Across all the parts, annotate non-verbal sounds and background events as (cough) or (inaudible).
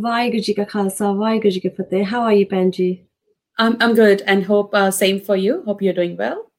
Vaheguru Ji Ka Khalsa, Vaheguru Ji Ki Fateh. How are you, Benji? I'm, I'm good and hope uh, same for you. Hope you're doing well.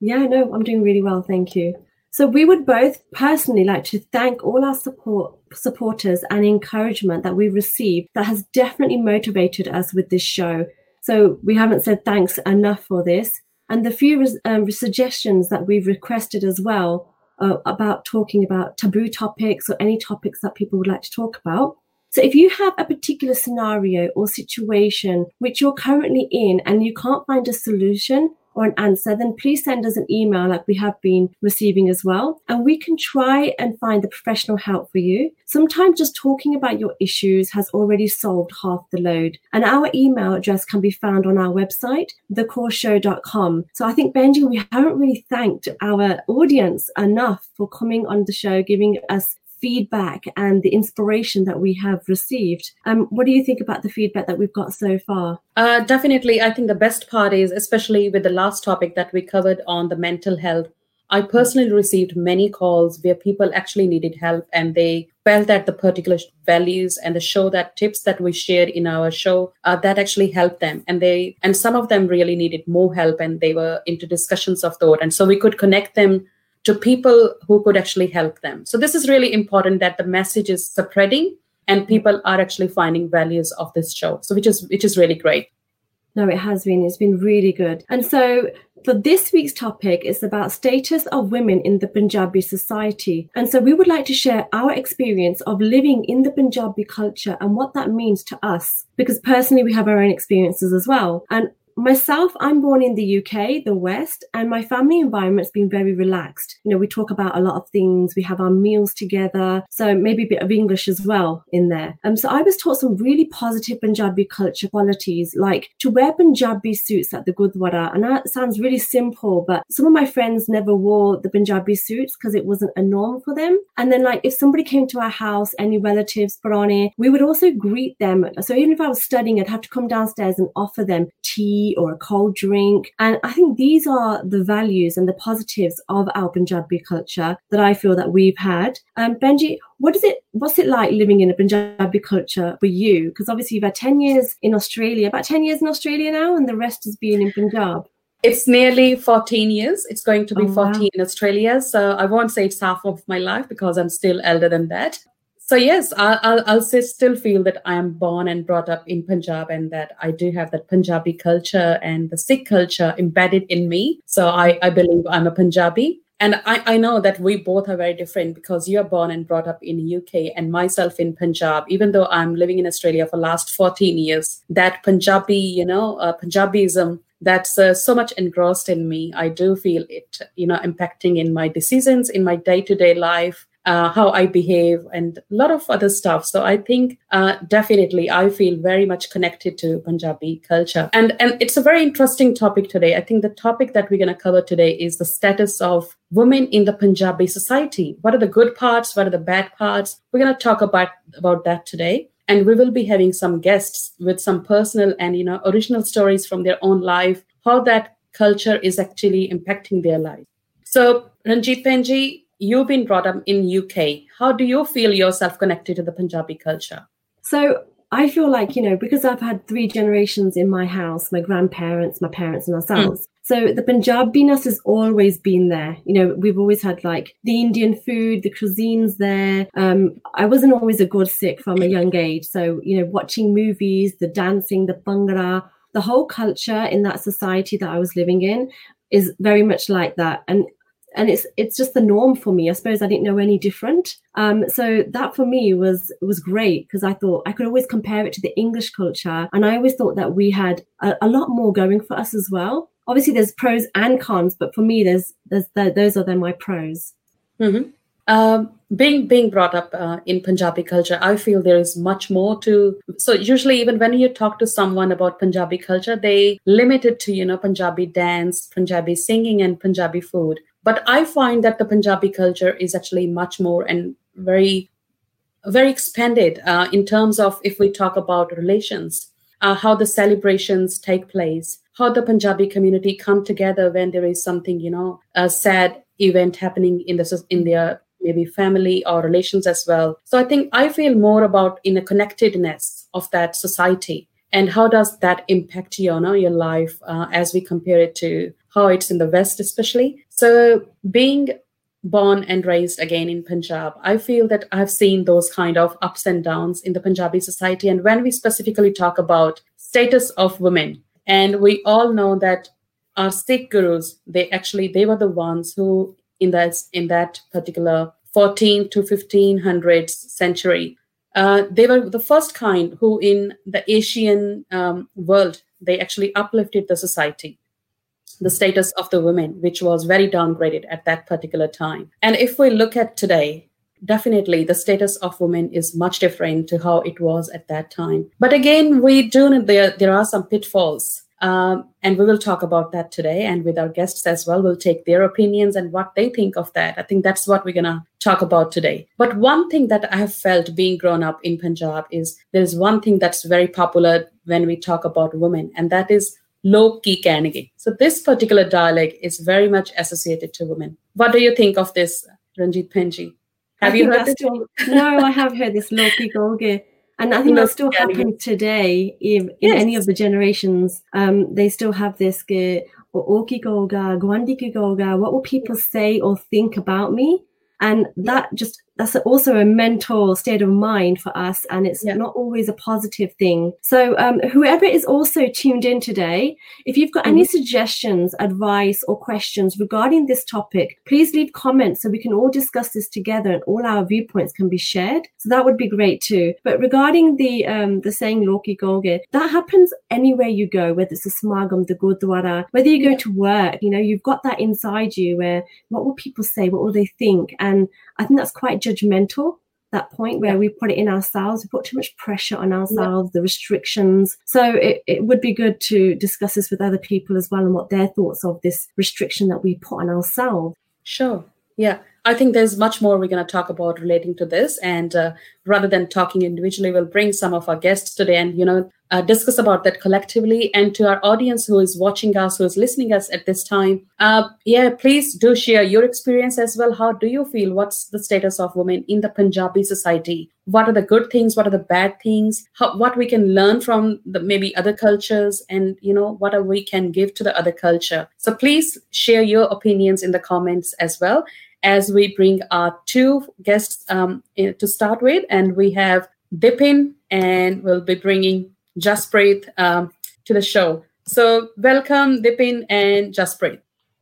Yeah, no, I'm doing really well, thank you. So we would both personally like to thank all our support supporters and encouragement that we've received that has definitely motivated us with this show. So we haven't said thanks enough for this. And the few um, suggestions that we've requested as well uh, about talking about taboo topics or any topics that people would like to talk about. So if you have a particular scenario or situation which you're currently in and you can't find a solution, or an answer, then please send us an email like we have been receiving as well. And we can try and find the professional help for you. Sometimes just talking about your issues has already solved half the load. And our email address can be found on our website, thekaurshow.com. So I think, Benji, we haven't really thanked our audience enough for coming on the show, giving us feedback and the inspiration that we have received. Um, what do you think about the feedback that we've got so far? Uh, definitely. I think the best part is, especially with the last topic that we covered on the mental health. I personally received many calls where people actually needed help and they felt that the particular values and the show that tips that we shared in our show uh, that actually helped them and they and some of them really needed more help and they were into discussions of thought and so we could connect them to people who could actually help them. So this is really important that the message is spreading and people are actually finding values of this show. So which is which is really great. No, it has been. It's been really good. And so for this week's topic is about status of women in the Punjabi society. And so we would like to share our experience of living in the Punjabi culture and what that means to us. Because personally, we have our own experiences as well. And myself, I'm born in the UK, the West, and my family environment's been very relaxed. You know, we talk about a lot of things, we have our meals together, so maybe a bit of English as well in there. Um, so I was taught some really positive Punjabi culture qualities, like to wear Punjabi suits at the Gurdwara. And that sounds really simple, but some of my friends never wore the Punjabi suits because it wasn't a norm for them. And then, like, if somebody came to our house, any relatives, Parane, we would also greet them. So even if I was studying, I'd have to come downstairs and offer them tea or a cold drink. And I think these are the values and the positives of our Punjabi culture that I feel that we've had. Um, Benji, what is it? What's it like living in a Punjabi culture for you? Because obviously you've had 10 years in Australia, about 10 years in Australia now, and the rest has been in Punjab. It's nearly 14 years. It's going to be oh, 14 wow. in Australia. So I won't say it's half of my life because I'm still elder than that so yes I'll, I'll, I'll say still feel that i am born and brought up in punjab and that i do have that punjabi culture and the sikh culture embedded in me. So i, I believe i'm a punjabi. And I, I know that we both are very different because you're born and brought up in uk and myself in punjab. Even though i'm living in australia for last 14 years that punjabi you know uh, punjabism that's uh, so much engrossed in me. I do feel it you know impacting in my decisions in my day-to-day life uh, how I behave, and a lot of other stuff. So I think uh, definitely I feel very much connected to Punjabi culture, and and it's a very interesting topic today. I think the topic that we're going to cover today is the status of women in the Punjabi society. What are the good parts? What are the bad parts? We're going to talk about about that today. And we will be having some guests with some personal and you know original stories from their own life, how that culture is actually impacting their life. So Ranjit Penji, you've been brought up in UK. How do you feel yourself connected to the Punjabi culture? So I feel like, you know, because I've had three generations in my house, my grandparents, my parents, and ourselves. Mm. So the Punjabiness has always been there. You know, we've always had like the Indian food, the cuisines there. Um, I wasn't always a good Sikh from a young age. So, you know, watching movies, the dancing, the bhangra, the whole culture in that society that I was living in is very much like that. And and it's it's just the norm for me. I suppose I didn't know any different. Um, so that for me was was great because I thought I could always compare it to the English culture, and I always thought that we had a, a lot more going for us as well. Obviously, there's pros and cons, but for me, there's there's the, those are then my pros. Mm-hmm. Um, being being brought up uh, in Punjabi culture, I feel there is much more to. So usually, even when you talk to someone about Punjabi culture, they limit it to you know Punjabi dance, Punjabi singing, and Punjabi food. But I find that the Punjabi culture is actually much more and very, very expanded uh, in terms of if we talk about relations, uh, how the celebrations take place, how the Punjabi community come together when there is something, you know, a sad event happening in the in their maybe family or relations as well. So I think I feel more about in a connectedness of that society and how does that impact you know your life uh, as we compare it to how it's in the west especially. So being born and raised again in punjab i feel that i've seen those kind of ups and downs in the punjabi society. And when we specifically talk about status of women and we all know that our sikh gurus they actually they were the ones who in that in that particular 14 to 1500s century uh, they were the first kind who in the asian um, world they actually uplifted the society the status of the women which was very downgraded at that particular time and if we look at today definitely the status of women is much different to how it was at that time but again we do there there are some pitfalls um, and we will talk about that today. And with our guests as well, we'll take their opinions and what they think of that. I think that's what we're going to talk about today. But one thing that I have felt being grown up in Punjab is there's one thing that's very popular when we talk about women, and that is low ki kahnge. So this particular dialect is very much associated to women. What do you think of this, Ranjit Penji? Have I you heard this? Still, no, I have heard this low ki golge. And I think (laughs) that still happens today in, in yes. any of the generations. Um, they still have this oki goga, guandi goga. What will people say or think about me? And that just that's also a mental state of mind for us and it's yeah. not always a positive thing. So um, whoever is also tuned in today if you've got mm-hmm. any suggestions advice or questions regarding this topic please leave comments so we can all discuss this together and all our viewpoints can be shared. So that would be great too. But regarding the um, the saying loki goge that happens anywhere you go whether it's a smagam the gurdwara whether you go to work you know you've got that inside you where what will people say? What will they think? And i think that's quite judgmental that point where we put it in ourselves. We put too much pressure on ourselves yeah. the restrictions. So it, it would be good to discuss this with other people as well and what their thoughts of this restriction that we put on ourselves. Sure. Yeah. I think there's much more we're going to talk about relating to this. And uh, rather than talking individually, we'll bring some of our guests today and, you know, uh, discuss about that collectively. And to our audience who is watching us, who is listening us at this time, uh, yeah, please do share your experience as well. How do you feel? What's the status of women in the Punjabi society? What are the good things? What are the bad things? How, what we can learn from the maybe other cultures and, you know, what we can give to the other culture. So please share your opinions in the comments as well as we bring our two guests um, in, to start with. And we have Dipin and we'll be bringing Jaspreet um, to the show. So welcome Dipin and Jaspreet.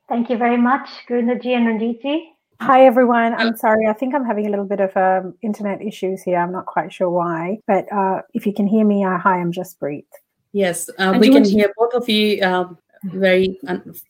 Thank you very much, Gurunaji and Ranjiti. Hi everyone. I'm sorry. I think I'm having a little bit of um, internet issues here. I'm not quite sure why, but uh, if you can hear me, uh, hi, I'm Jaspreet. Yes, uh, we can hear both of you. Um, very,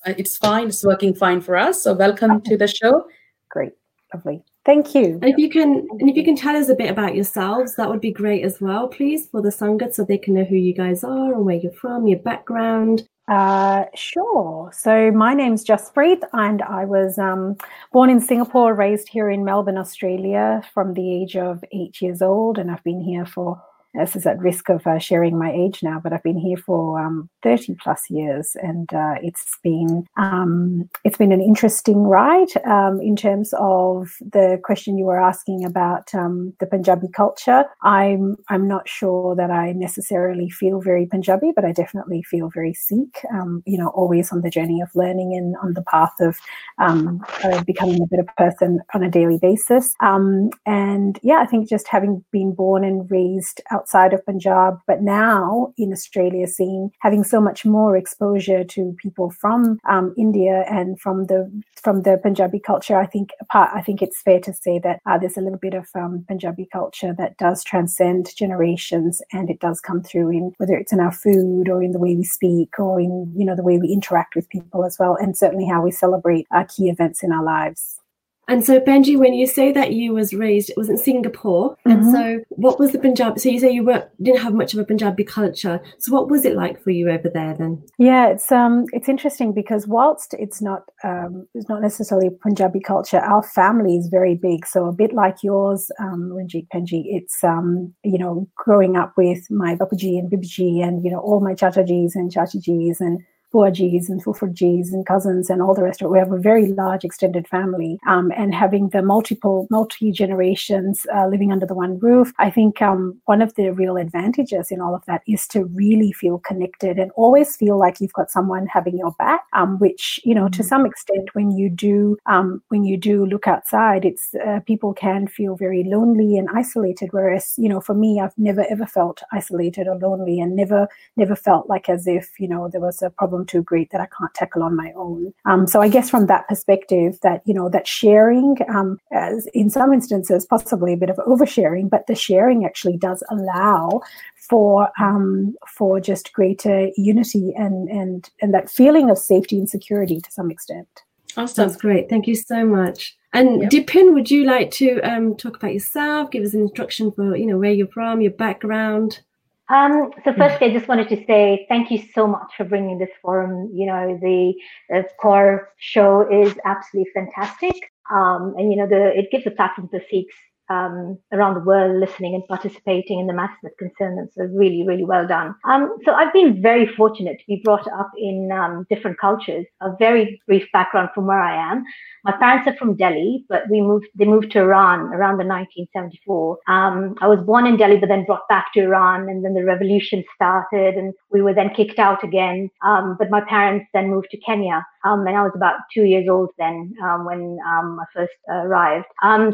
it's fine. It's working fine for us. So welcome okay. to the show. Great. Lovely. Thank you. And if you can and if you can tell us a bit about yourselves, that would be great as well, please, for the Sangat so they can know who you guys are and where you're from, your background. Uh, sure. So my name's Jaspreet, and I was um, born in Singapore, raised here in Melbourne, Australia, from the age of eight years old, and I've been here for this is at risk of uh, sharing my age now, but I've been here for um, 30 plus years, and uh, it's been um, it's been an interesting ride um, in terms of the question you were asking about um, the Punjabi culture. I'm I'm not sure that I necessarily feel very Punjabi, but I definitely feel very Sikh. Um, you know, always on the journey of learning and on the path of um, uh, becoming a better person on a daily basis. and yeah, I think just having been born and raised out outside of Punjab, but now in Australia, seeing having so much more exposure to people from um, India and from the from the Punjabi culture, I think I think it's fair to say that uh, there's a little bit of um, Punjabi culture that does transcend generations, and it does come through in whether it's in our food or in the way we speak or in you know the way we interact with people as well, and certainly how we celebrate our key events in our lives. And so, Benji, when you say that you was raised, it was in Singapore. Mm-hmm. And so, what was the Punjab? So you say you were didn't have much of a Punjabi culture. So, what was it like for you over there then? Yeah, it's um, it's interesting because whilst it's not um, it's not necessarily Punjabi culture, our family is very big. So a bit like yours, um, Ranjit Penji, it's um, you know, growing up with my Bapuji and Bibiji and you know all my Chachajis and Chachijis and Fuajis and Fufurjis and cousins and all the rest of it. We have a very large extended family. Um, and having the multiple, multi generations uh, living under the one roof, I think um, one of the real advantages in all of that is to really feel connected and always feel like you've got someone having your back, um, which, you know, to mm. some extent, when you do, um, when you do look outside, it's uh, people can feel very lonely and isolated. Whereas, you know, for me, I've never ever felt isolated or lonely and never, never felt like as if, you know, there was a problem too great that I can't tackle on my own. Um, so I guess from that perspective that, you know, that sharing, um, as in some instances, possibly a bit of oversharing, but the sharing actually does allow for um, for just greater unity and and and that feeling of safety and security to some extent. Awesome. That's great. Thank you so much. And yep. Dipin, would you like to um, talk about yourself? Give us an instruction for you know where you're from, your background. Um, so firstly, I just wanted to say thank you so much for bringing this forum. You know, the, the Kaur Show is absolutely fantastic. Um, and you know, the it gives a platform to Sikhs um, around the world listening and participating in the matters that concern them. So really, really well done. Um, so I've been very fortunate to be brought up in um, different cultures. A very brief background from where I am. My parents are from Delhi, but we moved. They moved to Iran around the 1974. Um, I was born in Delhi, but then brought back to Iran, and then the revolution started, and we were then kicked out again. Um, but my parents then moved to Kenya, um, and I was about two years old then when I first arrived.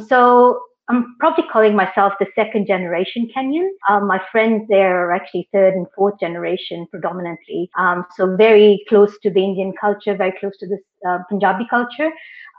so I'm probably calling myself the second generation Kenyan. Um, my friends there are actually third and fourth generation predominantly. Um, so very close to the Indian culture, very close to the uh, Punjabi culture.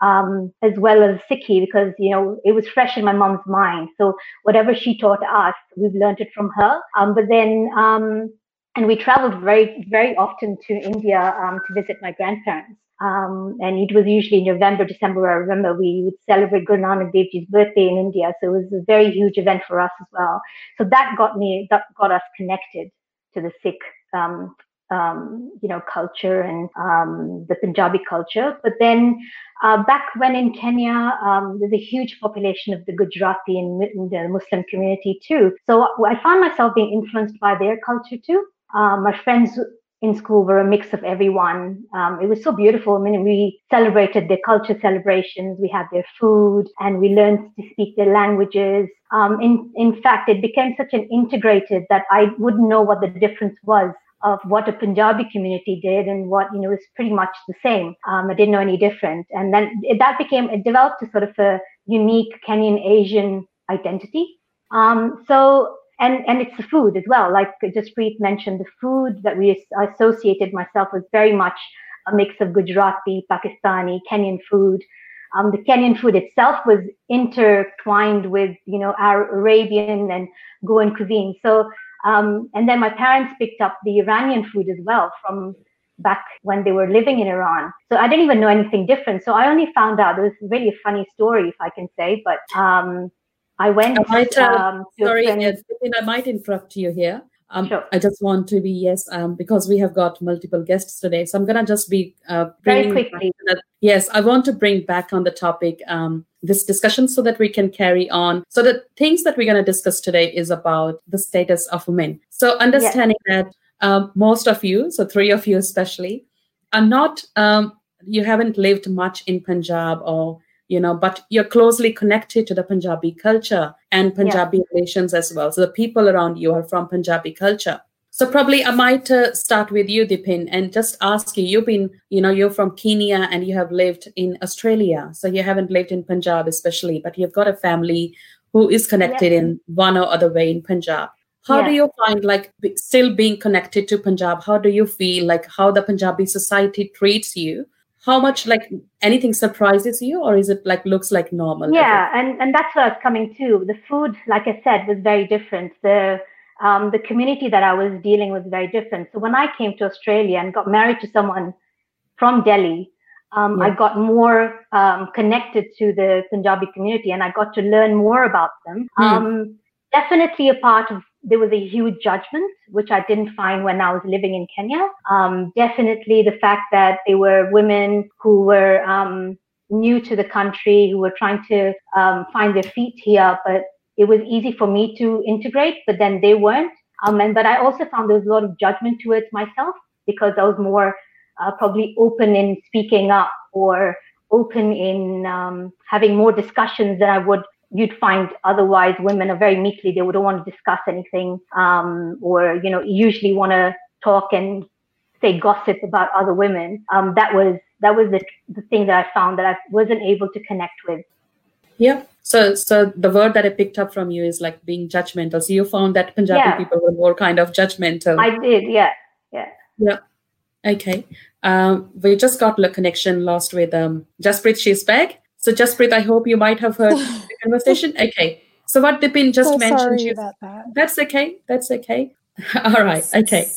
Um, as well as Sikhi, because you know it was fresh in my mom's mind. So whatever she taught us, we've learned it from her. Um, but then, um, and we traveled very, very often to India um, to visit my grandparents. Um, and it was usually November, December. I remember we would celebrate Guru Nanak Dev Ji's birthday in India, so it was a very huge event for us as well. So that got me, that got us connected to the Sikh, um, um, you know, culture and um, the Punjabi culture. But then uh, back when in Kenya, um, there's a huge population of the Gujarati and the Muslim community too. So I found myself being influenced by their culture too. Uh, my friends in school were a mix of everyone. Um, it was so beautiful. I mean, we celebrated their culture celebrations. We had their food and we learned to speak their languages. Um, in, in fact, it became such an integrated that I wouldn't know what the difference was of what a Punjabi community did and what, you know, was pretty much the same. Um, I didn't know any different. And then it, that became, it developed a sort of a unique Kenyan Asian identity. Um, so and and it's the food as well. Like just Jaspreet mentioned, the food that we associated myself with very much a mix of Gujarati, Pakistani, Kenyan food. Um, the Kenyan food itself was intertwined with you know our Arabian and Goan cuisine. So um, and then my parents picked up the Iranian food as well from back when they were living in Iran. So I didn't even know anything different. So I only found out it was really a funny story, if I can say, but um, I went. I might, uh, um, sorry, yes, I might interrupt you here. Um, sure. I just want to be yes, um, because we have got multiple guests today, so I'm gonna just be uh, very quickly. That, yes, I want to bring back on the topic um, this discussion so that we can carry on. So the things that we're gonna discuss today is about the status of women. So understanding yes. that um, most of you, so three of you especially, are not um, you haven't lived much in Punjab or you know but you're closely connected to the punjabi culture and punjabi yeah. relations as well so the people around you are from punjabi culture so probably i might uh, start with you dipin and just ask you you've been you know you're from kenya and you have lived in australia so you haven't lived in punjab especially but you've got a family who is connected yeah. in one or other way in punjab how yeah. do you find like still being connected to punjab how do you feel like how the punjabi society treats you how much like anything surprises you or is it like looks like normal yeah and and that's where i was coming to the food like i said was very different the um, the community that i was dealing with was very different so when i came to australia and got married to someone from delhi um, yeah. I got more um, connected to the Punjabi community and I got to learn more about them. Mm. definitely a part of there was a huge judgment, which I didn't find when I was living in Kenya. Um, definitely the fact that they were women who were um, new to the country, who were trying to um, find their feet here, but it was easy for me to integrate, but then they weren't. Um, and but I also found there was a lot of judgment towards myself because I was more uh, probably open in speaking up or open in um, having more discussions than I would you'd find otherwise women are very meekly they wouldn't want to discuss anything um, or you know usually want to talk and say gossip about other women. Um, that was that was the, the thing that i found that i wasn't able to connect with. Yeah. So so the word that i picked up from you is like being judgmental. So you found that punjabi Yeah. people were more kind of judgmental. I did yeah yeah. Yeah. Okay. Um, we just got a connection lost with um, Jaspreet. She's back. So Jaspreet, I hope you might have heard (laughs) the conversation. Okay. So what Dipin just so mentioned, about that. that's okay. That's okay. (laughs) All right. Okay.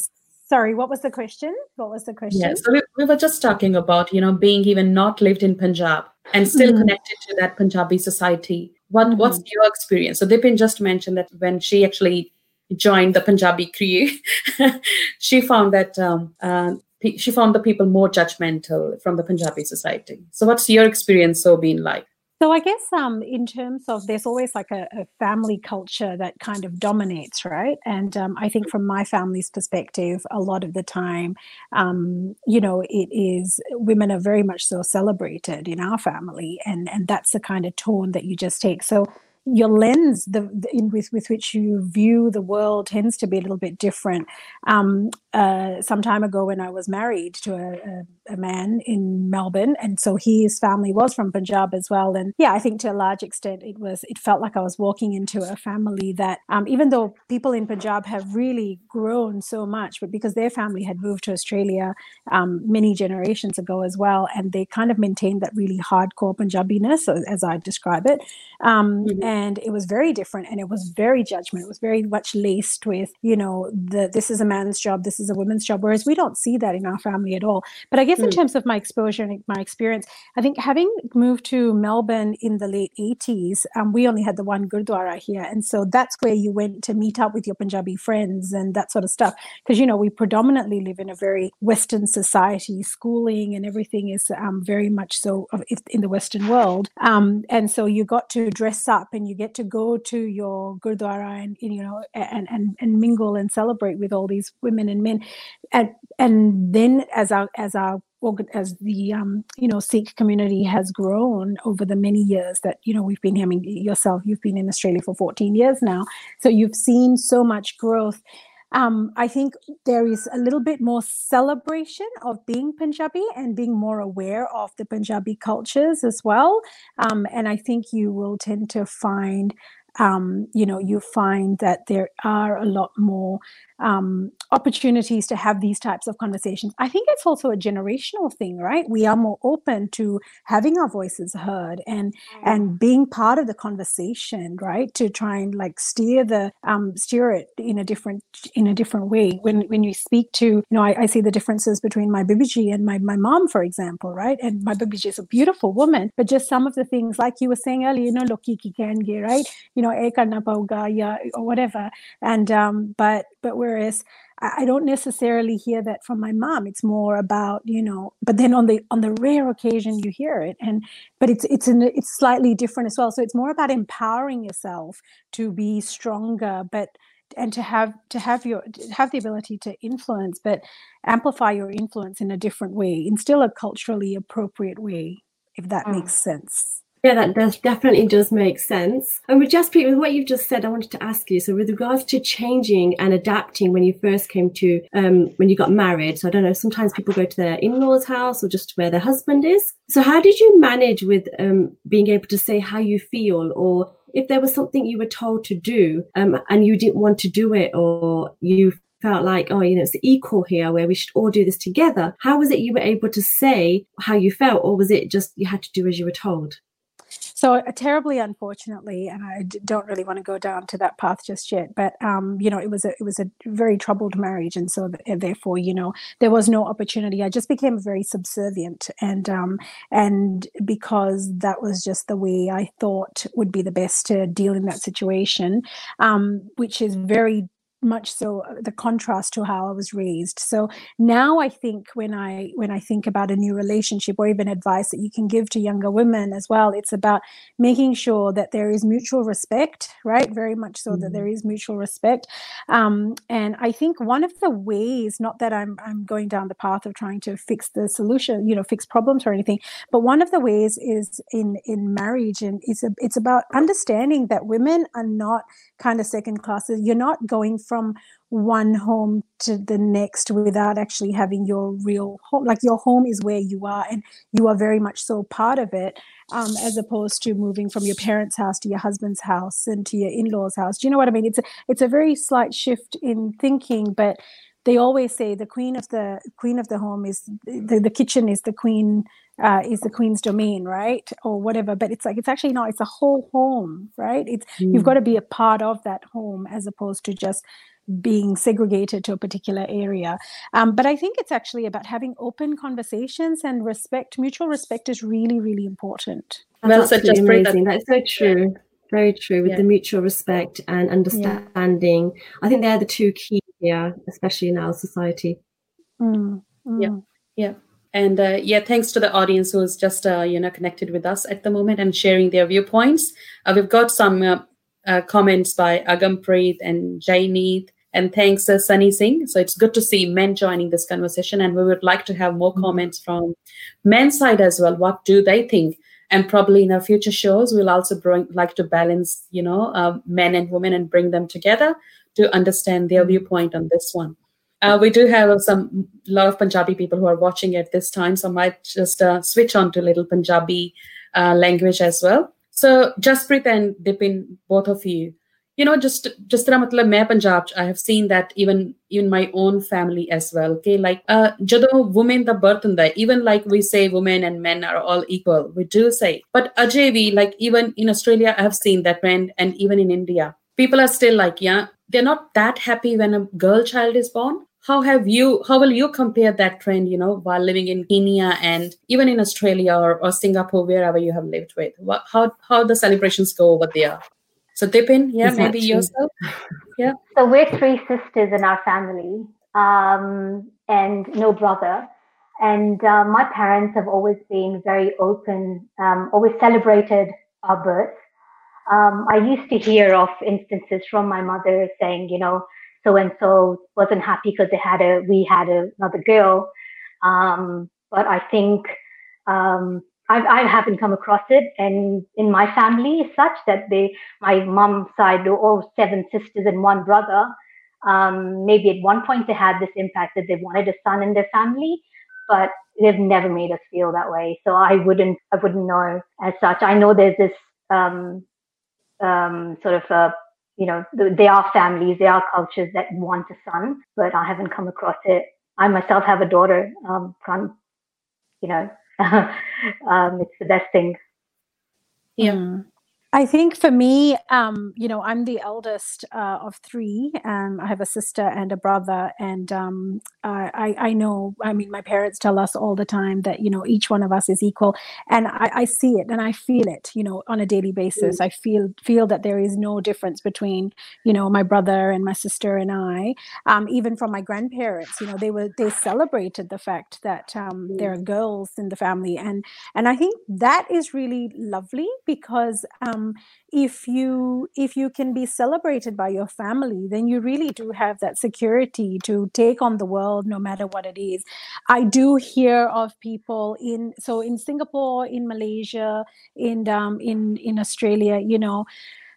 Sorry, what was the question? What was the question? Yeah. So we, we were just talking about, you know, being even not lived in Punjab and still Mhm. connected to that Punjabi society. What Mhm. what's your experience? So Dipin just mentioned that when she actually joined the Punjabi crew, (laughs) she found that um, uh, she found the people more judgmental from the Punjabi society. So what's your experience so been like? So I guess um, in terms of there's always like a, a family culture that kind of dominates, right? And um, I think from my family's perspective, a lot of the time, um, you know, it is women are very much so celebrated in our family, and and that's the kind of tone that you just take. So your lens the, the in with, with which you view the world tends to be a little bit different um, uh, some time ago when i was married to a, a, a man in melbourne and so his family was from punjab as well and yeah i think to a large extent it was it felt like i was walking into a family that um, even though people in punjab have really grown so much but because their family had moved to australia um, many generations ago as well and they kind of maintained that really hardcore punjabiness as, as i describe it um, Mhm. and it was very different and it was very judgment it was very much laced with you know the this is a man's job this is a woman's job whereas we don't see that in our family at all. But i guess in Mm. terms of my exposure and my experience i think having moved to melbourne in the late 80s um, we only had the one gurdwara here. And so that's where you went to meet up with your punjabi friends and that sort of stuff. Because you know we predominantly live in a very western society. Schooling and everything is um, very much so in the western world. Um, and so you got to dress up and you get to go to your gurdwara and you know and and, and mingle and celebrate with all these women and men and and then as our as our as the um, you know Sikh community has grown over the many years that you know we've been here. I mean, yourself, you've been in Australia for 14 years now, so you've seen so much growth. Um, I think there is a little bit more celebration of being Punjabi and being more aware of the Punjabi cultures as well. Um, and I think you will tend to find, um, you know, you find that there are a lot more um, opportunities to have these types of conversations. I think it's also a generational thing, right? We are more open to having our voices heard and and being part of the conversation, right? To try and like steer the um, steer it in a different in a different way. When when you speak to, you know, I, I see the differences between my Bibiji and my my mom, for example, right? And my Bibiji is a beautiful woman, but just some of the things, like you were saying earlier, you know, loki ki kenge, right? You know, "Eh karna pauga," yeah, or whatever. And um, but but whereas I don't necessarily hear that from my mom. It's more about you know. But then on the on the rare occasion you hear it, and but it's it's in it's slightly different as well. So it's more about empowering yourself to be stronger, but and to have to have your to have the ability to influence, but amplify your influence in a different way, in still a culturally appropriate way, if that Mm. makes sense. Yeah, that does definitely does make sense. And with just with what you've just said, I wanted to ask you. So, with regards to changing and adapting when you first came to um, when you got married, so I don't know. Sometimes people go to their in-laws' house or just where their husband is. So, how did you manage with um, being able to say how you feel, or if there was something you were told to do um, and you didn't want to do it, or you felt like, oh, you know, it's equal here where we should all do this together. How was it you were able to say how you felt, or was it just you had to do as you were told? So uh, terribly, unfortunately, and I d- don't really want to go down to that path just yet. But um, you know, it was a it was a very troubled marriage, and so th- therefore, you know, there was no opportunity. I just became very subservient, and um, and because that was just the way I thought would be the best to deal in that situation, um, which is very much so uh, the contrast to how I was raised. So now I think when I when I think about a new relationship or even advice that you can give to younger women as well, it's about making sure that there is mutual respect, right? Very much so mm-hmm. that there mm-hmm. mutual respect. Um, and I think one of the ways, not that I'm I'm going down the path of trying to fix the solution, you know, fix problems or anything, but one of the ways is in in marriage, and it's a, it's about understanding that women are not kind of second classes. You're not going from one home to the next without actually having your real home. Like your home is where you are, and you are very much so part of it, um, as opposed to moving from your parents' house to your husband's house and to your in-laws' house. Do you know what I mean? It's a, it's a very slight shift in thinking, but they always say the queen of the queen of the home is the, the kitchen is the queen uh, is the queen's domain right? Or whatever. But it's like it's actually not it's a whole home right? It's mm. you've got to be a part of that home as opposed to just being segregated to a particular area. Um, but i think it's actually about having open conversations and respect mutual respect is really really important. Well said just amazing. that. that's so true. Very true. With yeah. the mutual respect and understanding. Yeah. i think they're the two key yeah especially in our society. Mm, mm. yeah yeah. And uh, yeah thanks to the audience who's just uh, you know connected with us at the moment and sharing their viewpoints. Uh, we've got some uh, uh, comments by agampreet and jaineet and thanks uh, sunny singh. So it's good to see men joining this conversation. And we would like to have more mm-hmm. comments from men's side as well. What do they think? And probably in our future shows we'll also bring, like to balance you know men and women and bring them together to understand their viewpoint on this one. Uh, we do have some lot of Punjabi people who are watching at this time, so I might just uh, switch on to little Punjabi uh, language as well. So Jaspreet and Dipin, both of you, you know, just just that matlab main Punjab, I have seen that even in my own family as well. Okay, like uh, jado women the birth hunda, even like we say women and men are all equal, we do say, but Ajay, we like even in Australia, I have seen that trend, and even in India, people are still like, yeah, they're not that happy when a girl child is born. How have you how will you compare that trend you know while living in kenya and even in australia or, or singapore wherever you have lived with? What, how how the celebrations go over there? So dipin yeah exactly. maybe yourself. Yeah. (laughs) So we're three sisters in our family um, and no brother. And uh, my parents have always been very open um, always celebrated our birth um, I used to hear of instances from my mother saying, you know, so and so wasn't happy because they had a we had a, another girl. Um, but I think um, I, I, haven't come across it, and in my family, is such that they, my mom's side, all seven sisters and one brother. Um, maybe at one point they had this impact that they wanted a son in their family, but they've never made us feel that way. So I wouldn't, I wouldn't know as such. I know there's this um, um, sort of uh, you know they are families they are cultures that want a son but i haven't come across it. I myself have a daughter um can't you know (laughs) um it's the best thing. Yeah. Mm. I think for me, um, you know, I'm the eldest uh, of three. Um, I have a sister and a brother, and um, I, I, know. I mean, my parents tell us all the time that you know each one of us is equal, and I, I see it and I feel it. You know, on a daily basis, mm. I feel feel that there is no difference between you know my brother and my sister and I. Um, even from my grandparents, you know, they were they celebrated the fact that um, mm. there are girls in the family, and and I think that is really lovely because. Um, um, if you if you can be celebrated by your family then you really do have that security to take on the world no matter what it is. I do hear of people in so in singapore in malaysia in um, in in australia you know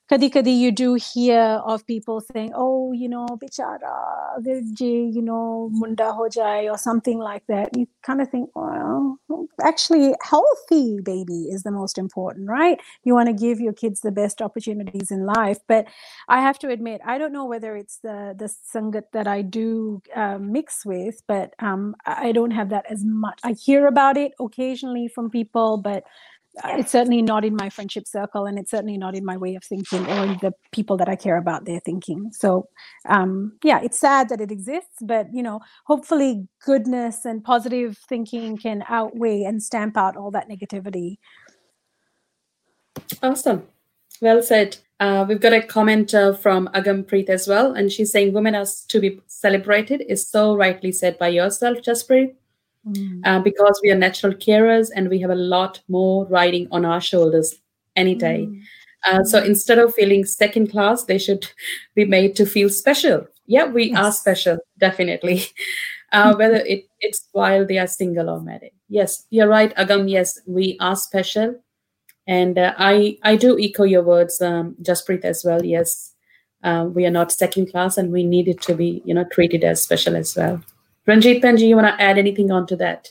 kadi kadi you do hear of people saying oh you know bichara virji, you know munda ho jaye or something like that. You kind of think well actually healthy baby is the most important right? You want to give your kids the best opportunities in life. But i have to admit i don't know whether it's the the sangat that i do uh, mix with but um, i don't have that as much. I hear about it occasionally from people but. It's certainly not in my friendship circle and it's certainly not in my way of thinking or the people that i care about their thinking. So um, yeah it's sad that it exists but you know hopefully goodness and positive thinking can outweigh and stamp out all that negativity. Awesome. Well said. Uh, we've got a comment uh, from Agam Preet as well, and she's saying women are to be celebrated is so rightly said by yourself, Jaspreet, mm. uh, because we are natural carers and we have a lot more riding on our shoulders any day. Mm. Uh, so instead of feeling second class, they should be made to feel special. Yeah, we yes. are special, (laughs) definitely. Uh, (laughs) whether it, it's while they are single or married. Yes, you're right, Agam. Yes, we are special and uh, I I do echo your words, um, Jaspreet, as well. Yes, uh, we are not second class, and we needed to be you know treated as special as well. Ranjit Penji, you want to add anything on to that?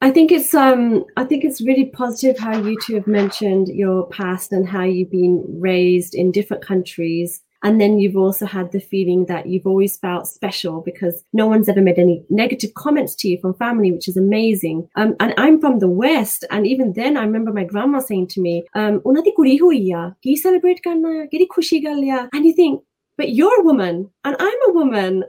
I think it's um I think it's really positive how you two have mentioned your past and how you've been raised in different countries and then you've also had the feeling that you've always felt special because no one's ever made any negative comments to you from family, which is amazing. Um, and I'm from the West. And even then, I remember my grandma saying to me, um, ki celebrate And you think, but you're a woman and I'm a woman.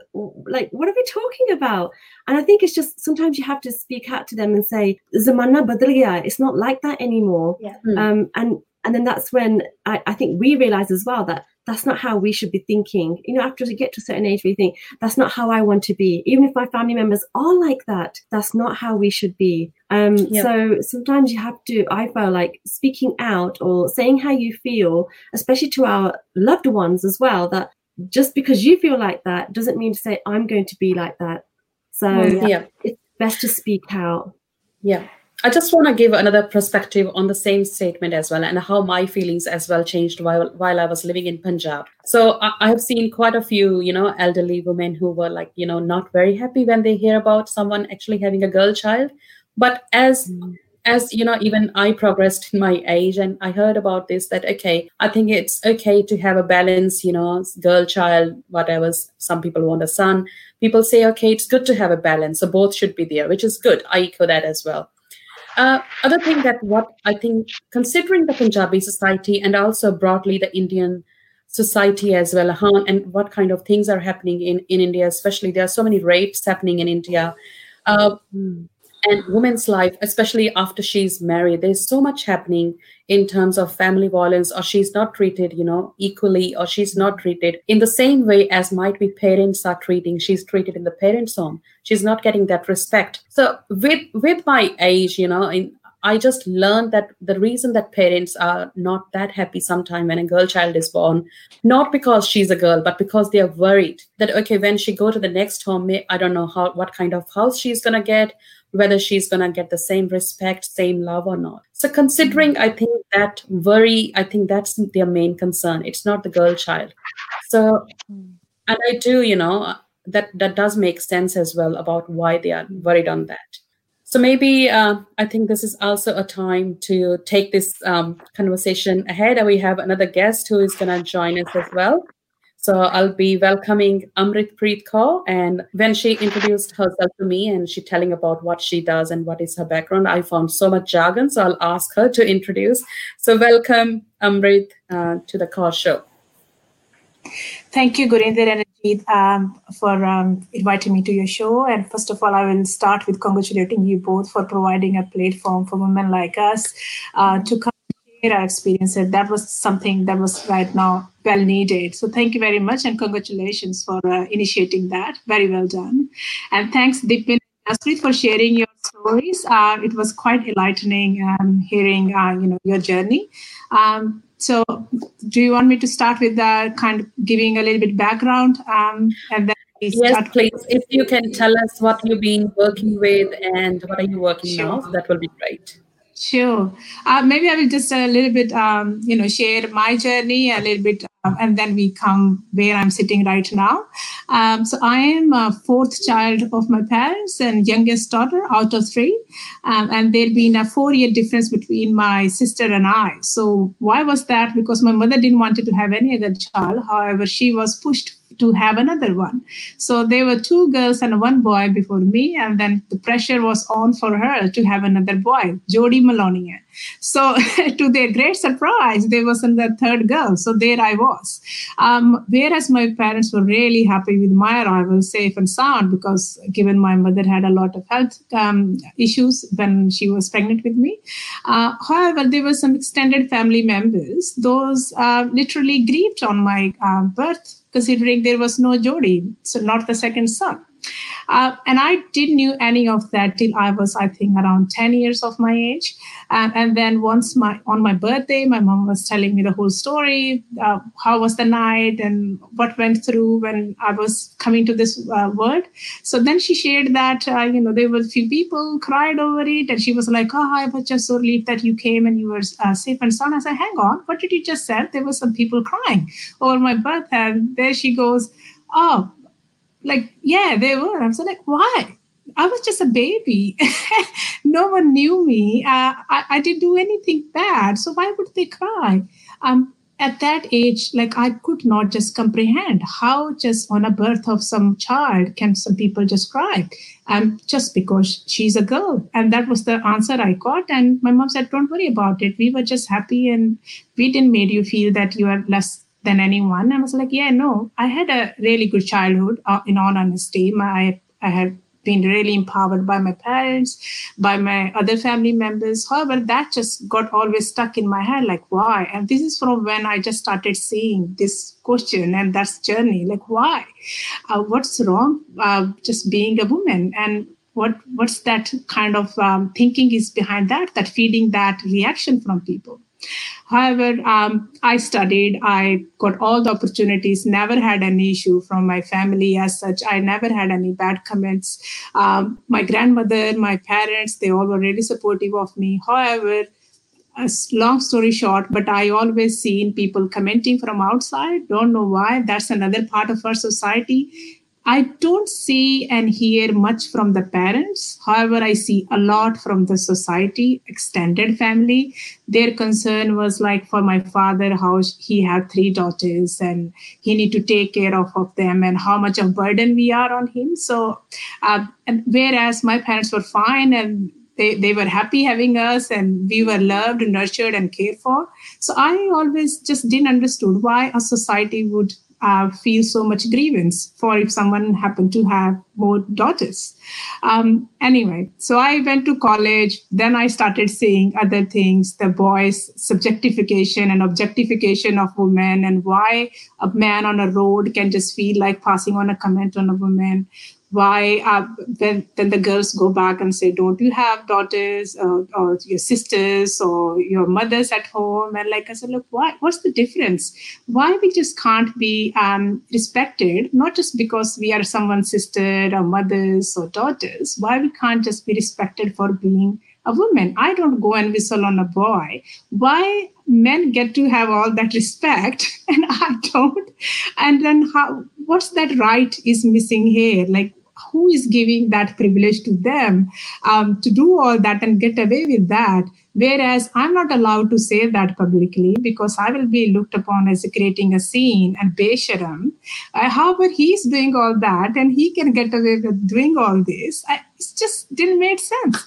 Like, what are we talking about? And I think it's just sometimes you have to speak out to them and say, Zamana badal gaya. It's not like that anymore. Yeah. Um, and and then that's when I, I think we realize as well that that's not how we should be thinking. You know, after we get to a certain age, we think that's not how I want to be. Even if my family members are like that, that's not how we should be. Um. So sometimes you have to, I feel like speaking out or saying how you feel, especially to our loved ones as well, that just because you feel like that doesn't mean to say I'm going to be like that. So yeah. it's best to speak out. Yeah. I just want to give another perspective on the same statement as well and how my feelings as well changed while, while I was living in Punjab. So I, I have seen quite a few, you know, elderly women who were like, you know, not very happy when they hear about someone actually having a girl child. But as mm. as you know, even I progressed in my age and I heard about this that okay, I think it's okay to have a balance, you know, girl child, whatever. Some people want a son. People say, okay, it's good to have a balance. So both should be there, which is good. I echo that as well uh, other thing that what I think, considering the Punjabi society and also broadly the Indian society as well, and what kind of things are happening in, in India, especially there are so many rapes happening in India. Uh, mm and women's life especially after she's married there's so much happening in terms of family violence or she's not treated you know equally or she's not treated in the same way as might be parents are treating she's treated in the parents home. She's not getting that respect. So with with my age you know in, I just learned that the reason that parents are not that happy sometime when a girl child is born, not because she's a girl, but because they are worried that okay, when she go to the next home, I don't know how what kind of house she's gonna get, whether she's going to get the same respect, same love or not. So, considering, I think that worry, I think that's their main concern. It's not the girl child. So, and I do, you know, that that does make sense as well about why they are worried on that. So maybe uh, I think this is also a time to take this um, conversation ahead, and we have another guest who is going to join us as well. So I'll be welcoming Amrit Preet Kaur. And when she introduced herself to me and she telling about what she does and what is her background, I found so much jargon. So I'll ask her to introduce. So welcome, Amrit, uh, to the Kaur Show. Thank you, Gurinder and Ajit, um, for um, inviting me to your show. And first of all, I will start with congratulating you both for providing a platform for women like us uh, to come our experiences. That was something that was right now well needed. So thank you very much and congratulations for uh, initiating that. Very well done. And thanks, Dipin Astrid, for sharing your stories. Uh, it was quite enlightening um, hearing uh, you know your journey. Um, so, do you want me to start with uh, kind of giving a little bit background um, and then? Yes, please. If you can tell us what you've been working with and what are you working sure. now, that will be great. Sure. Uh, maybe I will just a little bit, um, you know, share my journey a little bit, um, and then we come where I'm sitting right now. Um, so I am a fourth child of my parents and youngest daughter out of three, um, and there'd been a four-year difference between my sister and I. So why was that? Because my mother didn't want to have any other child. However, she was pushed to have another one. So there were two girls and one boy before me, and then the pressure was on for her to have another boy, Jody Maloney. So, (laughs) to their great surprise, there wasn't the third girl. So, there I was. Um, whereas my parents were really happy with my arrival, safe and sound, because given my mother had a lot of health um, issues when she was pregnant with me. Uh, however, there were some extended family members, those uh, literally grieved on my uh, birth, considering there was no Jodi, so not the second son. Uh, and I didn't knew any of that till I was, I think, around 10 years of my age. Um, and then once my on my birthday, my mom was telling me the whole story, uh, how was the night and what went through when I was coming to this uh, world. So then she shared that, uh, you know, there were a few people cried over it. And she was like, oh, I was just so relieved that you came and you were uh, safe and sound. I said, hang on, what did you just say? There were some people crying over my birth. And there she goes, oh, like, yeah, they were. I was like, why? I was just a baby. (laughs) no one knew me. Uh, I, I, didn't do anything bad. So why would they cry? Um, at that age, like I could not just comprehend how just on a birth of some child can some people just cry, um, just because she's a girl. And that was the answer I got. And my mom said, "Don't worry about it. We were just happy, and we didn't make you feel that you are less than anyone. I was like, yeah, no, I had a really good childhood. Uh, in all honesty, my I had been really empowered by my parents, by my other family members. However, that just got always stuck in my head, like why? And this is from when I just started seeing this question and that's journey, like why? Uh, what's wrong? Uh, just being a woman and what what's that kind of um, thinking is behind that that feeding that reaction from people However, um, I studied, I got all the opportunities, never had any issue from my family as such. I never had any bad comments. Um, my grandmother, my parents, they all were really supportive of me. However, a long story short, but I always seen people commenting from outside. Don't know why. That's another part of our society. I don't see and hear much from the parents. However, I see a lot from the society, extended family. Their concern was like for my father, how he had three daughters and he need to take care of, of them and how much of burden we are on him. So, uh, and whereas my parents were fine and they, they were happy having us and we were loved, nurtured and cared for. So I always just didn't understood why a society would uh, feel so much grievance for if someone happened to have more daughters. Um, anyway, so I went to college. Then I started seeing other things the boys' subjectification and objectification of women, and why a man on a road can just feel like passing on a comment on a woman why uh, then then the girls go back and say don't you have daughters uh, or your sisters or your mothers at home? And like i said look why what's the difference? Why we just can't be um, respected? Not just because we are someone's sister or mothers or daughters. Why we can't just be respected for being a woman? I don't go and whistle on a boy. Why men get to have all that respect (laughs) and i don't? And then how what's that right is missing here? Like who is giving that privilege to them um, to do all that and get away with that? Whereas I'm not allowed to say that publicly because I will be looked upon as creating a scene and Besharam. Uh, however, he's doing all that and he can get away with doing all this. I, it just didn't make sense.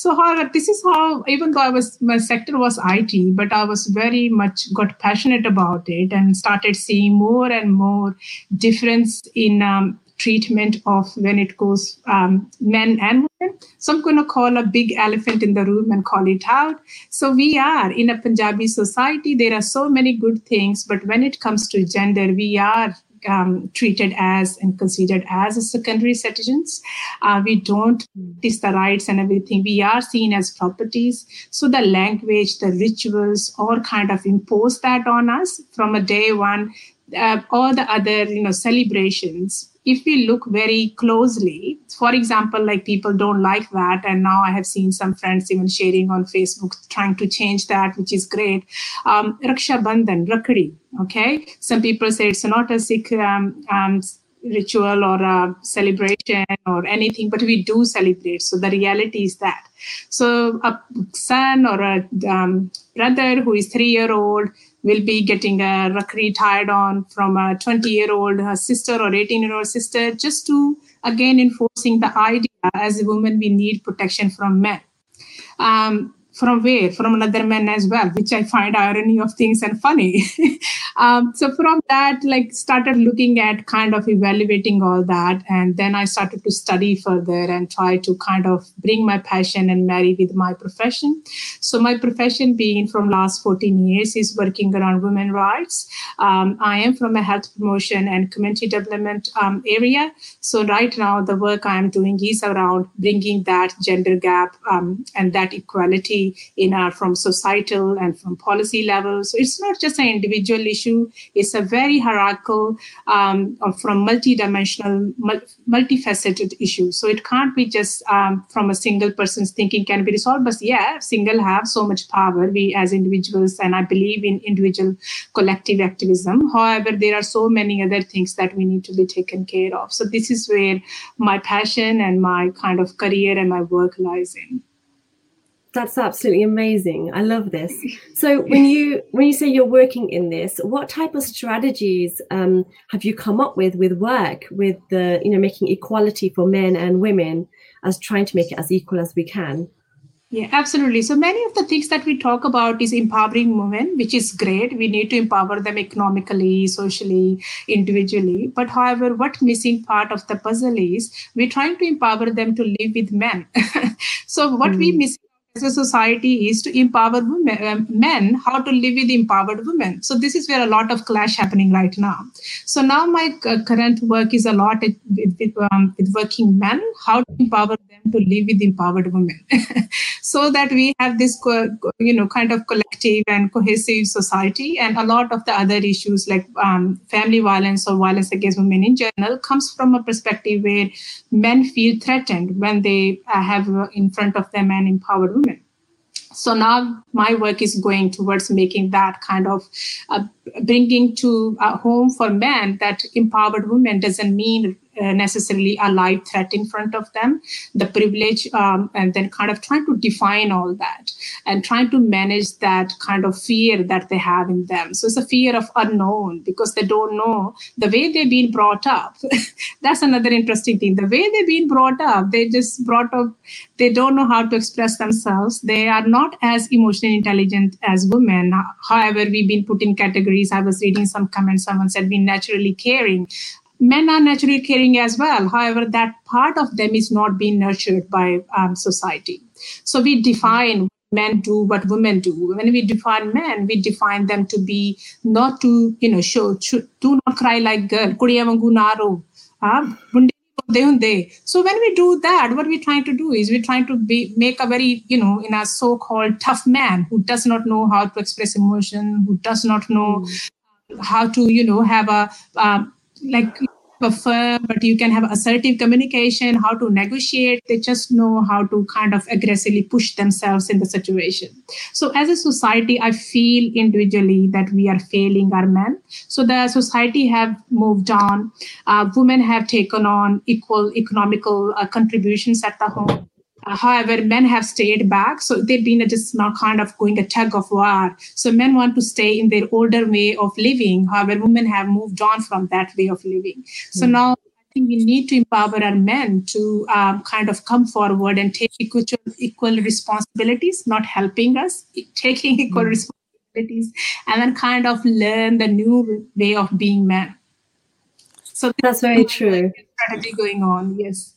So, however, this is how, even though I was, my sector was IT, but I was very much got passionate about it and started seeing more and more difference in um, treatment of when it goes um, men and women. So I'm going to call a big elephant in the room and call it out. So we are in a Punjabi society. There are so many good things, but when it comes to gender, we are um, treated as and considered as secondary citizens. Uh, we don't practice the rights and everything. We are seen as properties. So the language, the rituals, all kind of impose that on us from a day one. Uh, all the other you know celebrations if we look very closely, for example, like people don't like that. And now I have seen some friends even sharing on Facebook trying to change that, which is great. Um, Raksha Bandhan, Rakdi, okay? Some people say it's not a Sikh um, um, ritual or a celebration or anything, but we do celebrate. So the reality is that. So a son or a um, brother who is three year old will be getting a rakri tied on from a 20 year old sister or 18 year old sister just to again enforcing the idea as a woman we need protection from men. Um, from where? From another man as well, which I find irony of things and funny. (laughs) um, so from that, like started looking at kind of evaluating all that. And then I started to study further and try to kind of bring my passion and marry with my profession. So my profession being from last 14 years is working around women rights. Um, I am from a health promotion and community development um, area. So right now the work I am doing is around bringing that gender gap um, and that equality in our from societal and from policy level. So it's not just an individual issue; it's a very hierarchical, um, from multi-dimensional, multifaceted issue. So it can't be just um, from a single person's thinking can be resolved. But yeah, single have so much power. We as individuals, and I believe in individual collective activism. However, there are so many other things that we need to be taken care of. So this is where my passion and my kind of career and my work lies in that's absolutely amazing. I love this. So when you when you say you're working in this what type of strategies um, have you come up with with work with the you know making equality for men and women as trying to make it as equal as we can? Yeah absolutely. So many of the things that we talk about is empowering women which is great. We need to empower them economically socially individually. But however what missing part of the puzzle is we're trying to empower them to live with men. (laughs) So what mm. we hmm. miss as a society is to empower women, men how to live with empowered women. So this is where a lot of clash happening right now. So now my current work is a lot with, um, with working men, how to empower them to live with empowered women, (laughs) so that we have this you know kind of collective and cohesive society. And a lot of the other issues like um, family violence or violence against women in general comes from a perspective where men feel threatened when they uh, have uh, in front of them an empowered women so now my work is going towards making that kind of uh, bringing to a home for men that empowered women doesn't mean uh, necessarily a live threat in front of them. The privilege um, and then kind of trying to define all that and trying to manage that kind of fear that they have in them. So it's a fear of unknown because they don't know the way they've been brought up. (laughs) That's another interesting thing. The way they've been brought up they just brought up they don't know how to express themselves. They are not as emotionally intelligent as women. However we've been put in categories i was reading some comments someone said being naturally caring men are naturally caring as well. However, that part of them is not being nurtured by um, society. So we define men do what women do. When we define men, we define them to be not to, you know, show, do not cry like girl. So when we do that, what we're trying to do is we're trying to be make a very, you know, in a so-called tough man who does not know how to express emotion, who does not know mm. how to, you know, have a um, like firm, but you can have assertive communication, how to negotiate. They just know how to kind of aggressively push themselves in the situation. So, as a society, I feel individually that we are failing our men. So, the society have moved on. Uh, women have taken on equal economical uh, contributions at the home. Uh, however, men have stayed back. So they've been just now kind of going a tug of war. So men want to stay in their older way of living. However, women have moved on from that way of living. So mm. now I think we need to empower our men to um, kind of come forward and take equal, equal responsibilities, not helping us, taking (laughs) equal mm. responsibilities, and then kind of learn the new way of being men. So that's very true. Strategy going on, yes.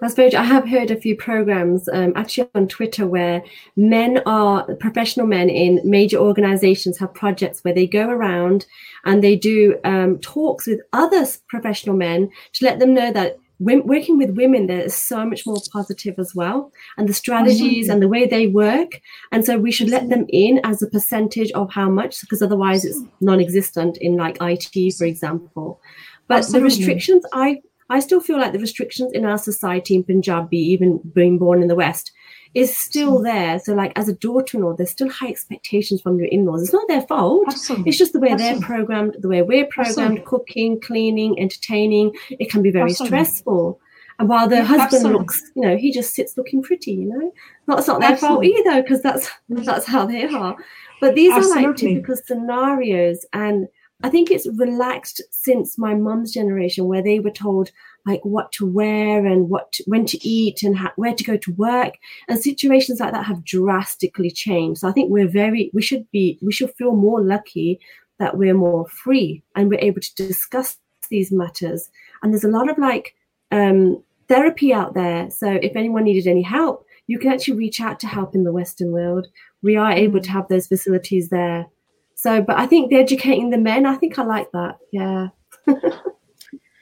That's very. I have heard a few programs, um, actually on Twitter, where men are professional men in major organizations have projects where they go around and they do um, talks with other professional men to let them know that working with women there is so much more positive as well. And the strategies and the way they work. And so we should let them in as a percentage of how much because otherwise it's non-existent in like it for example. But Absolutely. the restrictions i I still feel like the restrictions in our society in Punjabi, even being born in the West, is still hmm. there. So, like as a daughter-in-law, there's still high expectations from your in-laws. It's not their fault. Absolutely. It's just the way Absolutely. they're programmed, the way we're programmed, Absolutely. cooking, cleaning, entertaining. It can be very stressful. And while the yeah, husband absolutely. looks, you know, he just sits looking pretty, you know. That's not their absolutely. fault either, because that's (laughs) that's how they are. But these absolutely. are like typical scenarios, and I think it's relaxed since my mum's generation, where they were told like what to wear and what to, when to eat and ha- where to go to work, and situations like that have drastically changed. So I think we're very we should be we should feel more lucky that we're more free and we're able to discuss these matters. And there's a lot of like um, therapy out there. So if anyone needed any help, you can actually reach out to help in the Western world. We are able to mm. have those facilities there. So, but I think the educating the men, I think I like that. Yeah. (laughs)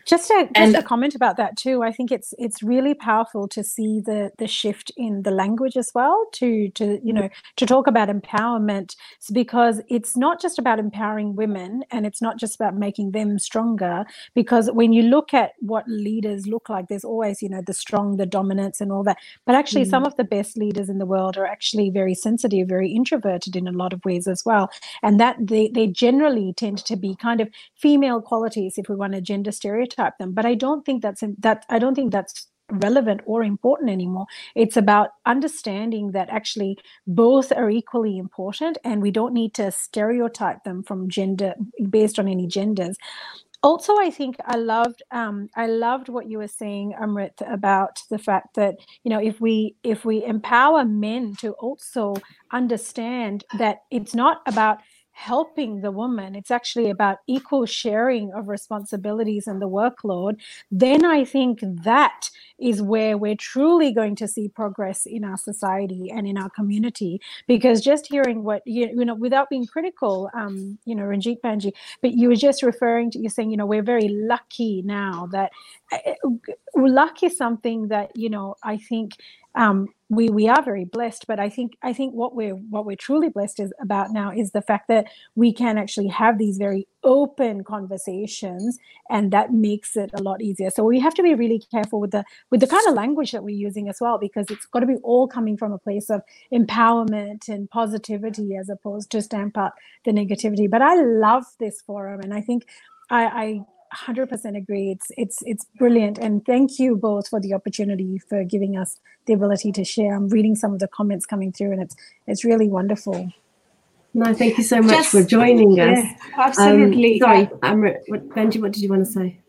Just a just and, a comment about that too. I think it's it's really powerful to see the the shift in the language as well to to you know to talk about empowerment because it's not just about empowering women and it's not just about making them stronger because when you look at what leaders look like there's always you know the strong the dominance and all that but actually mm. some of the best leaders in the world are actually very sensitive very introverted in a lot of ways as well and that they they generally tend to be kind of female qualities if we want to gender stereotype stereotype them but i don't think that's that i don't think that's relevant or important anymore. It's about understanding that actually both are equally important and we don't need to stereotype them from gender based on any genders. Also i think i loved um, i loved what you were saying amrit about the fact that you know if we if we empower men to also understand that it's not about helping the woman, it's actually about equal sharing of responsibilities and the workload, then I think that is where we're truly going to see progress in our society and in our community. Because just hearing what you, you know, without being critical, um, you know, Ranjit Penji, but you were just referring to, you're saying, you know, we're very lucky now that luck is something that, you know, I think um, we we are very blessed but i think i think what we're what we're truly blessed is about now is the fact that we can actually have these very open conversations and that makes it a lot easier. So we have to be really careful with the with the kind of language that we're using as well because it's got to be all coming from a place of empowerment and positivity as opposed to stamp out the negativity. But i love this forum and i think I, I 100% agree. It's it's it's brilliant, and thank you both for the opportunity for giving us the ability to share. I'm reading some of the comments coming through, and it's it's really wonderful. No, thank you so much Just, for joining us. Yeah, absolutely. Um, sorry, Amrit, what, Penji, what did you want to say?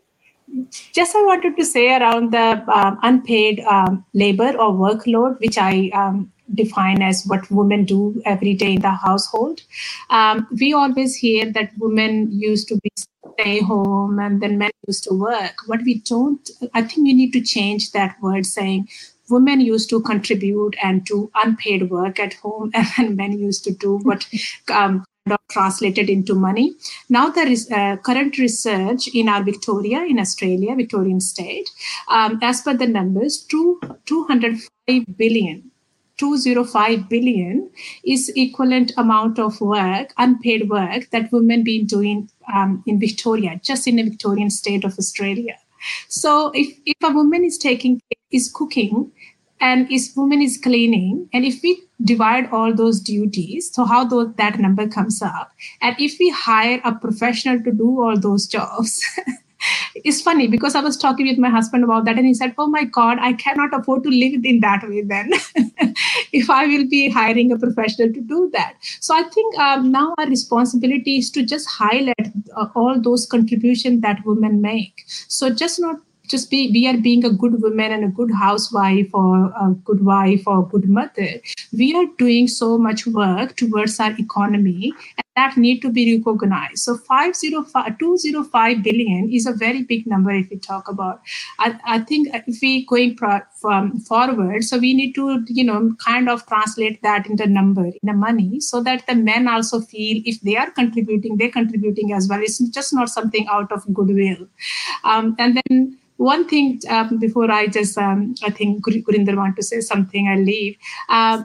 Just I wanted to say around the um, unpaid um, labor or workload, which I um, define as what women do every day in the household. Um, we always hear that women used to be stay home and then men used to work. What we don't, I think we need to change that word saying women used to contribute and do unpaid work at home (laughs) and men used to do what um, translated into money. Now there is uh, current research in our Victoria, in Australia, Victorian state. Um, as per the numbers, two, 205 billion 205 billion is equivalent amount of work unpaid work that women been doing um, in victoria just in the victorian state of australia. So if, if a woman is taking is cooking and if woman is cleaning and if we divide all those duties so how those, that number comes up? And if we hire a professional to do all those jobs (laughs) it's funny because I was talking with my husband about that, and he said, "Oh my God, I cannot afford to live in that way. Then, (laughs) if I will be hiring a professional to do that." So I think um, now our responsibility is to just highlight uh, all those contributions that women make. So just not just be we are being a good woman and a good housewife or a good wife or a good mother we are doing so much work towards our economy that need to be recognized. So 505 205 billion is a very big number if we talk about. I, I think if we going pro, from forward so we need to you know kind of translate that into number in the money so that the men also feel if they are contributing they're contributing as well. It's just not something out of goodwill. Um, and then one thing um, before I just, um, I think Gurinder want to say something, I'll leave. Uh,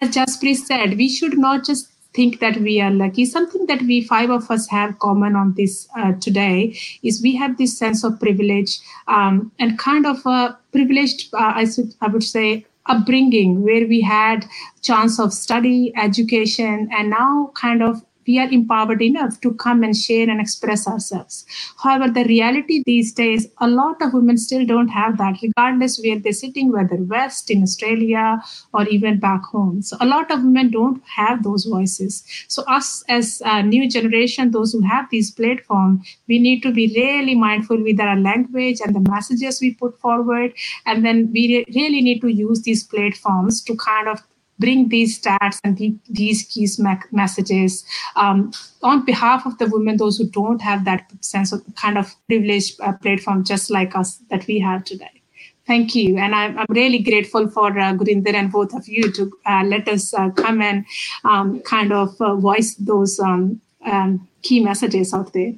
as Jaspreet said, we should not just think that we are lucky. Something that we five of us have common on this uh, today is we have this sense of privilege um, and kind of a privileged, uh, I, should, I would say, upbringing where we had chance of study, education, and now kind of we are empowered enough to come and share and express ourselves. However, the reality these days, a lot of women still don't have that, regardless where they're sitting, whether West, in Australia, or even back home. So a lot of women don't have those voices. So us as a new generation, those who have these platforms, we need to be really mindful with our language and the messages we put forward. And then we re- really need to use these platforms to kind of bring these stats and the, these key messages um, on behalf of the women, those who don't have that sense of kind of privileged uh, platform just like us that we have today. Thank you. And I'm, I'm really grateful for uh, Gurinder and both of you to uh, let us uh, come and um, kind of uh, voice those um, um, key messages out there.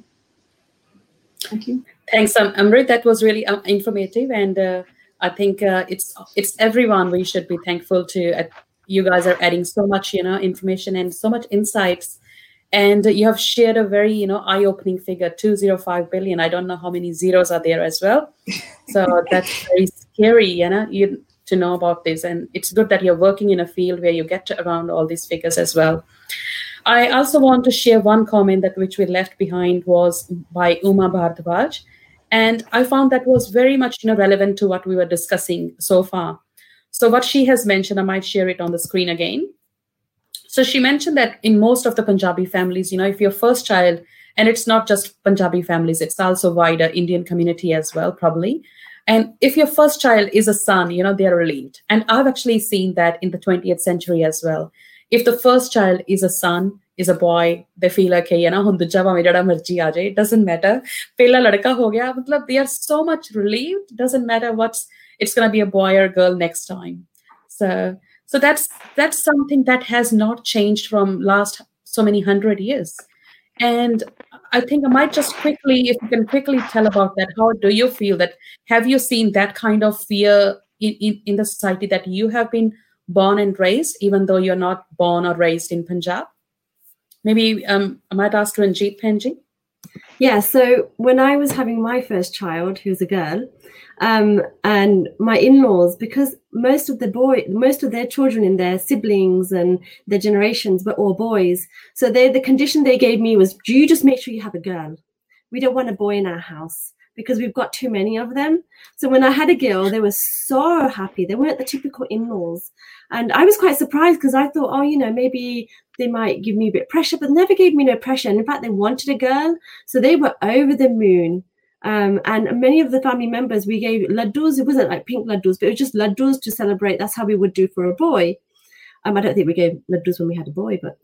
Thank you. Thanks, um, Amrit. That was really um, informative. And uh, I think uh, it's it's everyone we should be thankful to you guys are adding so much you know information and so much insights. And you have shared a very you know eye-opening figure 205 billion. I don't know how many zeros are there as well. So (laughs) that's very scary you know you to know about this. And it's good that you're working in a field where you get around all these figures as well. I also want to share one comment that which we left behind was by uma bhardwaj. And i found that was very much you know relevant to what we were discussing so far so, what she has mentioned, I might share it on the screen again. So, she mentioned that in most of the Punjabi families, you know, if your first child, and it's not just Punjabi families, it's also wider Indian community as well, probably. And if your first child is a son, you know, they're relieved. And I've actually seen that in the 20th century as well. If the first child is a son, is a boy, they feel okay, you know, (laughs) it doesn't matter. They are so much relieved, doesn't matter what's it's going to be a boy or girl next time. So so that's that's something that has not changed from last so many hundred years. And i think i might just quickly if you can quickly tell about that how do you feel that have you seen that kind of fear in, in, in the society that you have been born and raised even though you're not born or raised in punjab? Maybe um, i might ask ranjit penji yeah so when i was having my first child who's a girl um, and my in-laws because most of the boy most of their children in their siblings and their generations were all boys so they the condition they gave me was do you just make sure you have a girl. We don't want a boy in our house because we've got too many of them so when i had a girl they were so happy they weren't the typical in-laws and i was quite surprised because i thought oh you know maybe they might give me a bit of pressure but never gave me no pressure and in fact they wanted a girl so they were over the moon um, and many of the family members, we gave laddus. It wasn't like pink laddus, but it was just laddus to celebrate. That's how we would do for a boy. Um, I don't think we gave laddus when we had a boy, (laughs) but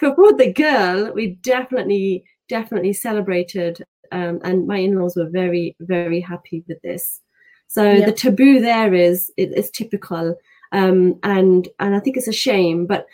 for the girl, we definitely, definitely celebrated. Um, and my in-laws were very, very happy with this. So yeah. the taboo there is it, it's typical, um, and and I think it's a shame. But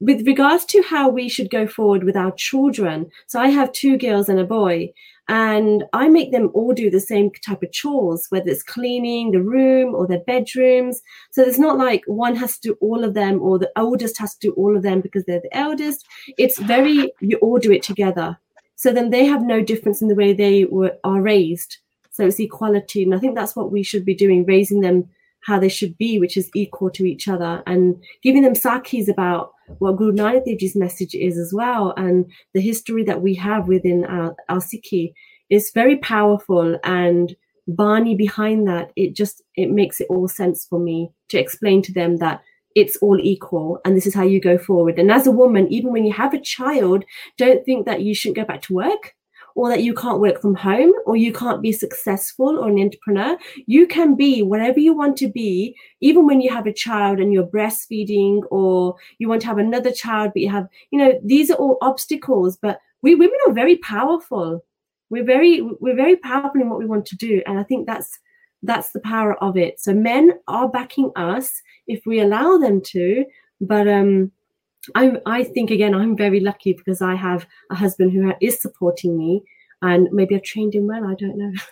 with regards to how we should go forward with our children, so I have two girls and a boy, and I make them all do the same type of chores, whether it's cleaning the room or their bedrooms. So it's not like one has to do all of them or the oldest has to do all of them because they're the eldest. It's very, you all do it together. So then they have no difference in the way they were, are raised. So it's equality. And I think that's what we should be doing, raising them how they should be, which is equal to each other, and giving them sakhis about what Guru Nanak Dev Ji's message is as well, and the history that we have within our, our Sikhi is very powerful. And Bani behind that, it just it makes it all sense for me to explain to them that it's all equal and this is how you go forward. And as a woman, even when you have a child, don't think that you shouldn't go back to work or that you can't work from home or you can't be successful or an entrepreneur. You can be whatever you want to be, even when you have a child and you're breastfeeding or you want to have another child, but you have, you know, these are all obstacles. But we women are very powerful. We're very, we're very powerful in what we want to do. And I think that's that's the power of it. So men are backing us if we allow them to, but um I I think again I'm very lucky because I have a husband who is supporting me, and maybe I've trained him well. I don't know. (laughs)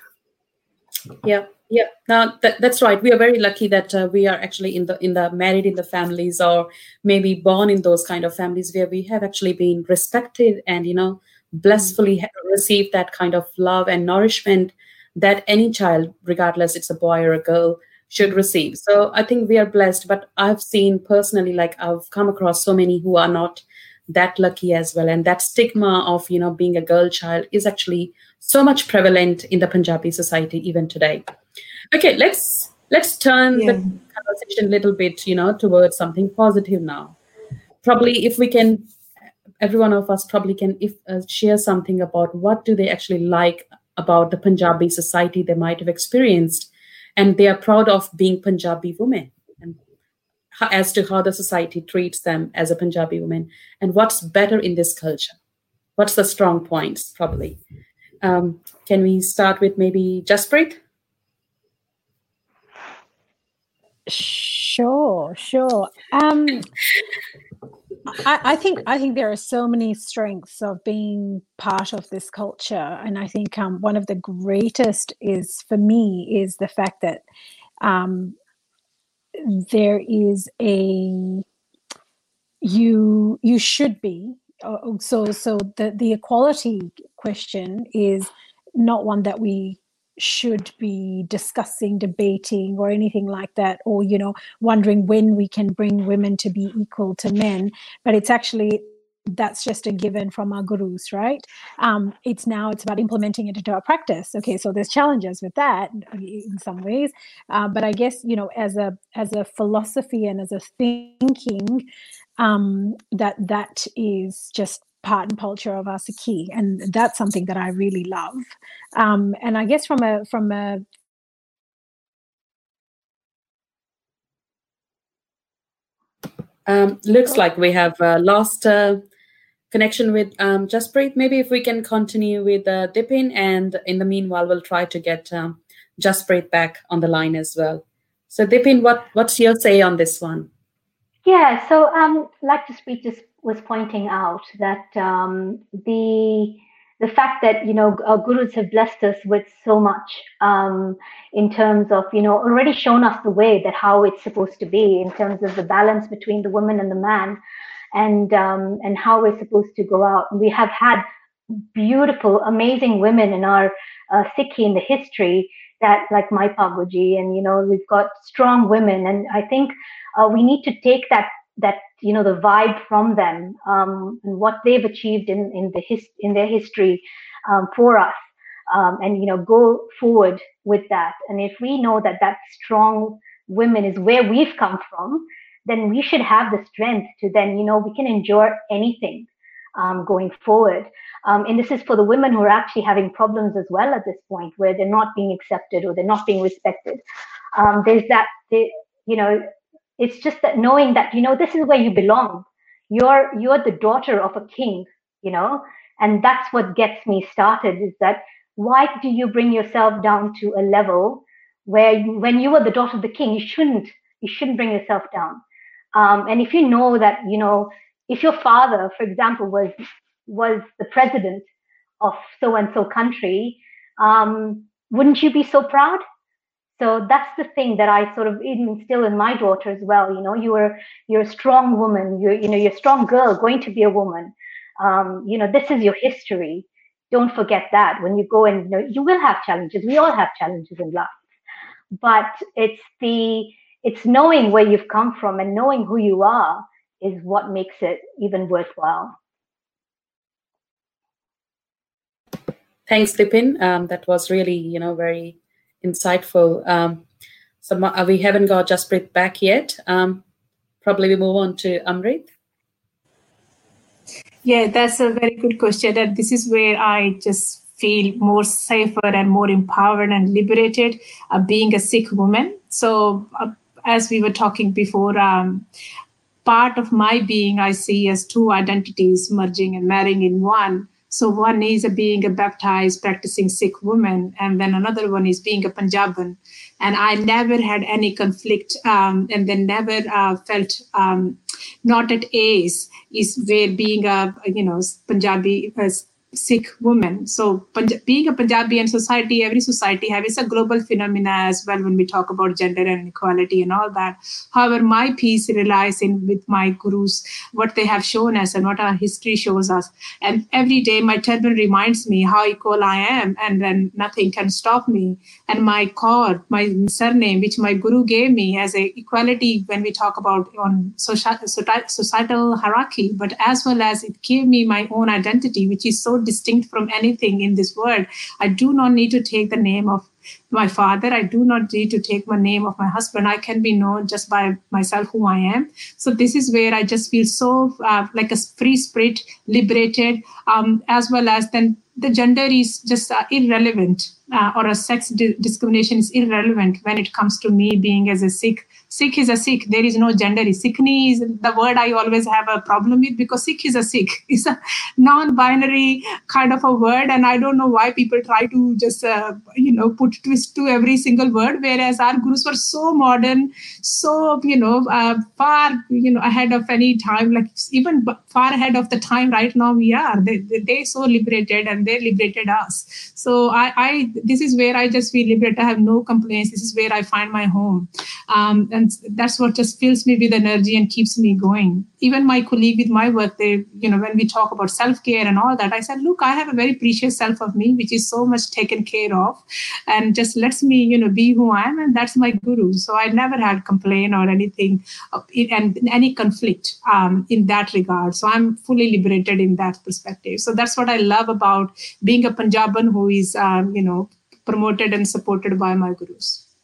Yeah, yeah. Now that, that's right. We are very lucky that uh, we are actually in the in the married in the families, or maybe born in those kind of families where we have actually been respected and you know blissfully received that kind of love and nourishment that any child, regardless it's a boy or a girl, should receive. So I think we are blessed. But I've seen personally, like I've come across so many who are not that lucky as well and that stigma of you know being a girl child is actually so much prevalent in the punjabi society even today okay let's let's turn yeah. the conversation a little bit you know towards something positive now probably if we can every one of us probably can if uh, share something about what do they actually like about the punjabi society they might have experienced and they are proud of being punjabi women and as to how the society treats them as a punjabi woman and what's better in this culture what's the strong points probably um, can we start with maybe Jaspreet? Sure, sure. Um, I, I, think I think there are so many strengths of being part of this culture, and I think um, one of the greatest is for me is the fact that um, there is a you you should be uh, so so the the equality question is not one that we should be discussing, debating, or anything like that, or you know, wondering when we can bring women to be equal to men. But it's actually that's just a given from our gurus, right? Um, it's now it's about implementing it into our practice. Okay, so there's challenges with that in some ways, uh, but I guess you know, as a as a philosophy and as a thinking, um, that that is just part and culture of Asaki, and that's something that I really love. Um, and I guess from a from a um, looks like we have uh, lost uh, connection with um, Jaspreet. Maybe if we can continue with uh, Dipin, and in the meanwhile, we'll try to get um, Jaspreet back on the line as well. So, Dipin, what what's your say on this one? Yeah, so um, like Jaspreet just was pointing out that um, the the fact that you know our gurus have blessed us with so much um, in terms of you know already shown us the way that how it's supposed to be in terms of the balance between the woman and the man and um, and how we're supposed to go out. We have had beautiful amazing women in our uh, Sikhi in the history that like Mai Bhago Ji and you know we've got strong women and I think uh, we need to take that that you know the vibe from them um, and what they've achieved in in the his, in their history um, for us um, and you know go forward with that. And if we know that that strong women is where we've come from then we should have the strength to then you know we can endure anything um, going forward. Um, and this is for the women who are actually having problems as well at this point where they're not being accepted or they're not being respected. Um, there's that they, you know it's just that knowing that you know this is where you belong. You're you're the daughter of a king you know? And that's what gets me started is that why do you bring yourself down to a level where you, when you were the daughter of the king you shouldn't you shouldn't bring yourself down? Um, and if you know that you know if your father for example was was the president of so and so country um, wouldn't you be so proud so that's the thing that i sort of instill in my daughter as well you know you're you're a strong woman you're you know you're a strong girl going to be a woman. Um, you know this is your history. Don't forget that when you go and you know you will have challenges. We all have challenges in life. But it's the it's knowing where you've come from and knowing who you are is what makes it even worthwhile. Thanks dipin um, that was really you know very insightful. Um, so uh, we haven't got Jaspreet back yet. Um, probably we move on to Amrit. Yeah, that's a very good question. And this is where I just feel more safer and more empowered and liberated uh, being a Sikh woman. So, uh, as we were talking before, um, part of my being I see as two identities merging and marrying in one. So one is a being a baptized practicing Sikh woman, and then another one is being a Punjaban. And I never had any conflict, um, and then never uh, felt um, not at ease is where being a you know Punjabi uh, Sikh woman. So being a Punjabi and society, every society have is a global phenomena as well when we talk about gender and equality and all that. However, my peace relies in with my gurus, what they have shown us and what our history shows us. And every day my turban reminds me how equal I am and then nothing can stop me. And my Kaur, my surname, which my guru gave me as a equality when we talk about on social, societal hierarchy, but as well as it gave me my own identity, which is so distinct from anything in this world. I do not need to take the name of my father. I do not need to take my name of my husband. I can be known just by myself, who I am. So this is where I just feel so uh, like a free spirit, liberated, um, as well as then the gender is just uh, irrelevant uh, or a sex di- discrimination is irrelevant when it comes to me being as a Sikh Sikh is a Sikh. There is no gender. Sikhni is the word I always have a problem with because Sikh is a Sikh. (laughs) It's a non-binary kind of a word, and I don't know why people try to just uh, you know put twist to every single word. Whereas our gurus were so modern, so you know uh, far you know ahead of any time, like even far ahead of the time right now we are. They they, so liberated and they liberated us. So I I this is where I just feel liberated. I have no complaints. This is where I find my home. Um, and that's what just fills me with energy and keeps me going even my colleague with my work they you know when we talk about self-care and all that i said look i have a very precious self of me which is so much taken care of and just lets me you know be who i am and that's my guru so i never had complaint or anything and any conflict um, in that regard so i'm fully liberated in that perspective so that's what i love about being a punjaban who is um, you know promoted and supported by my gurus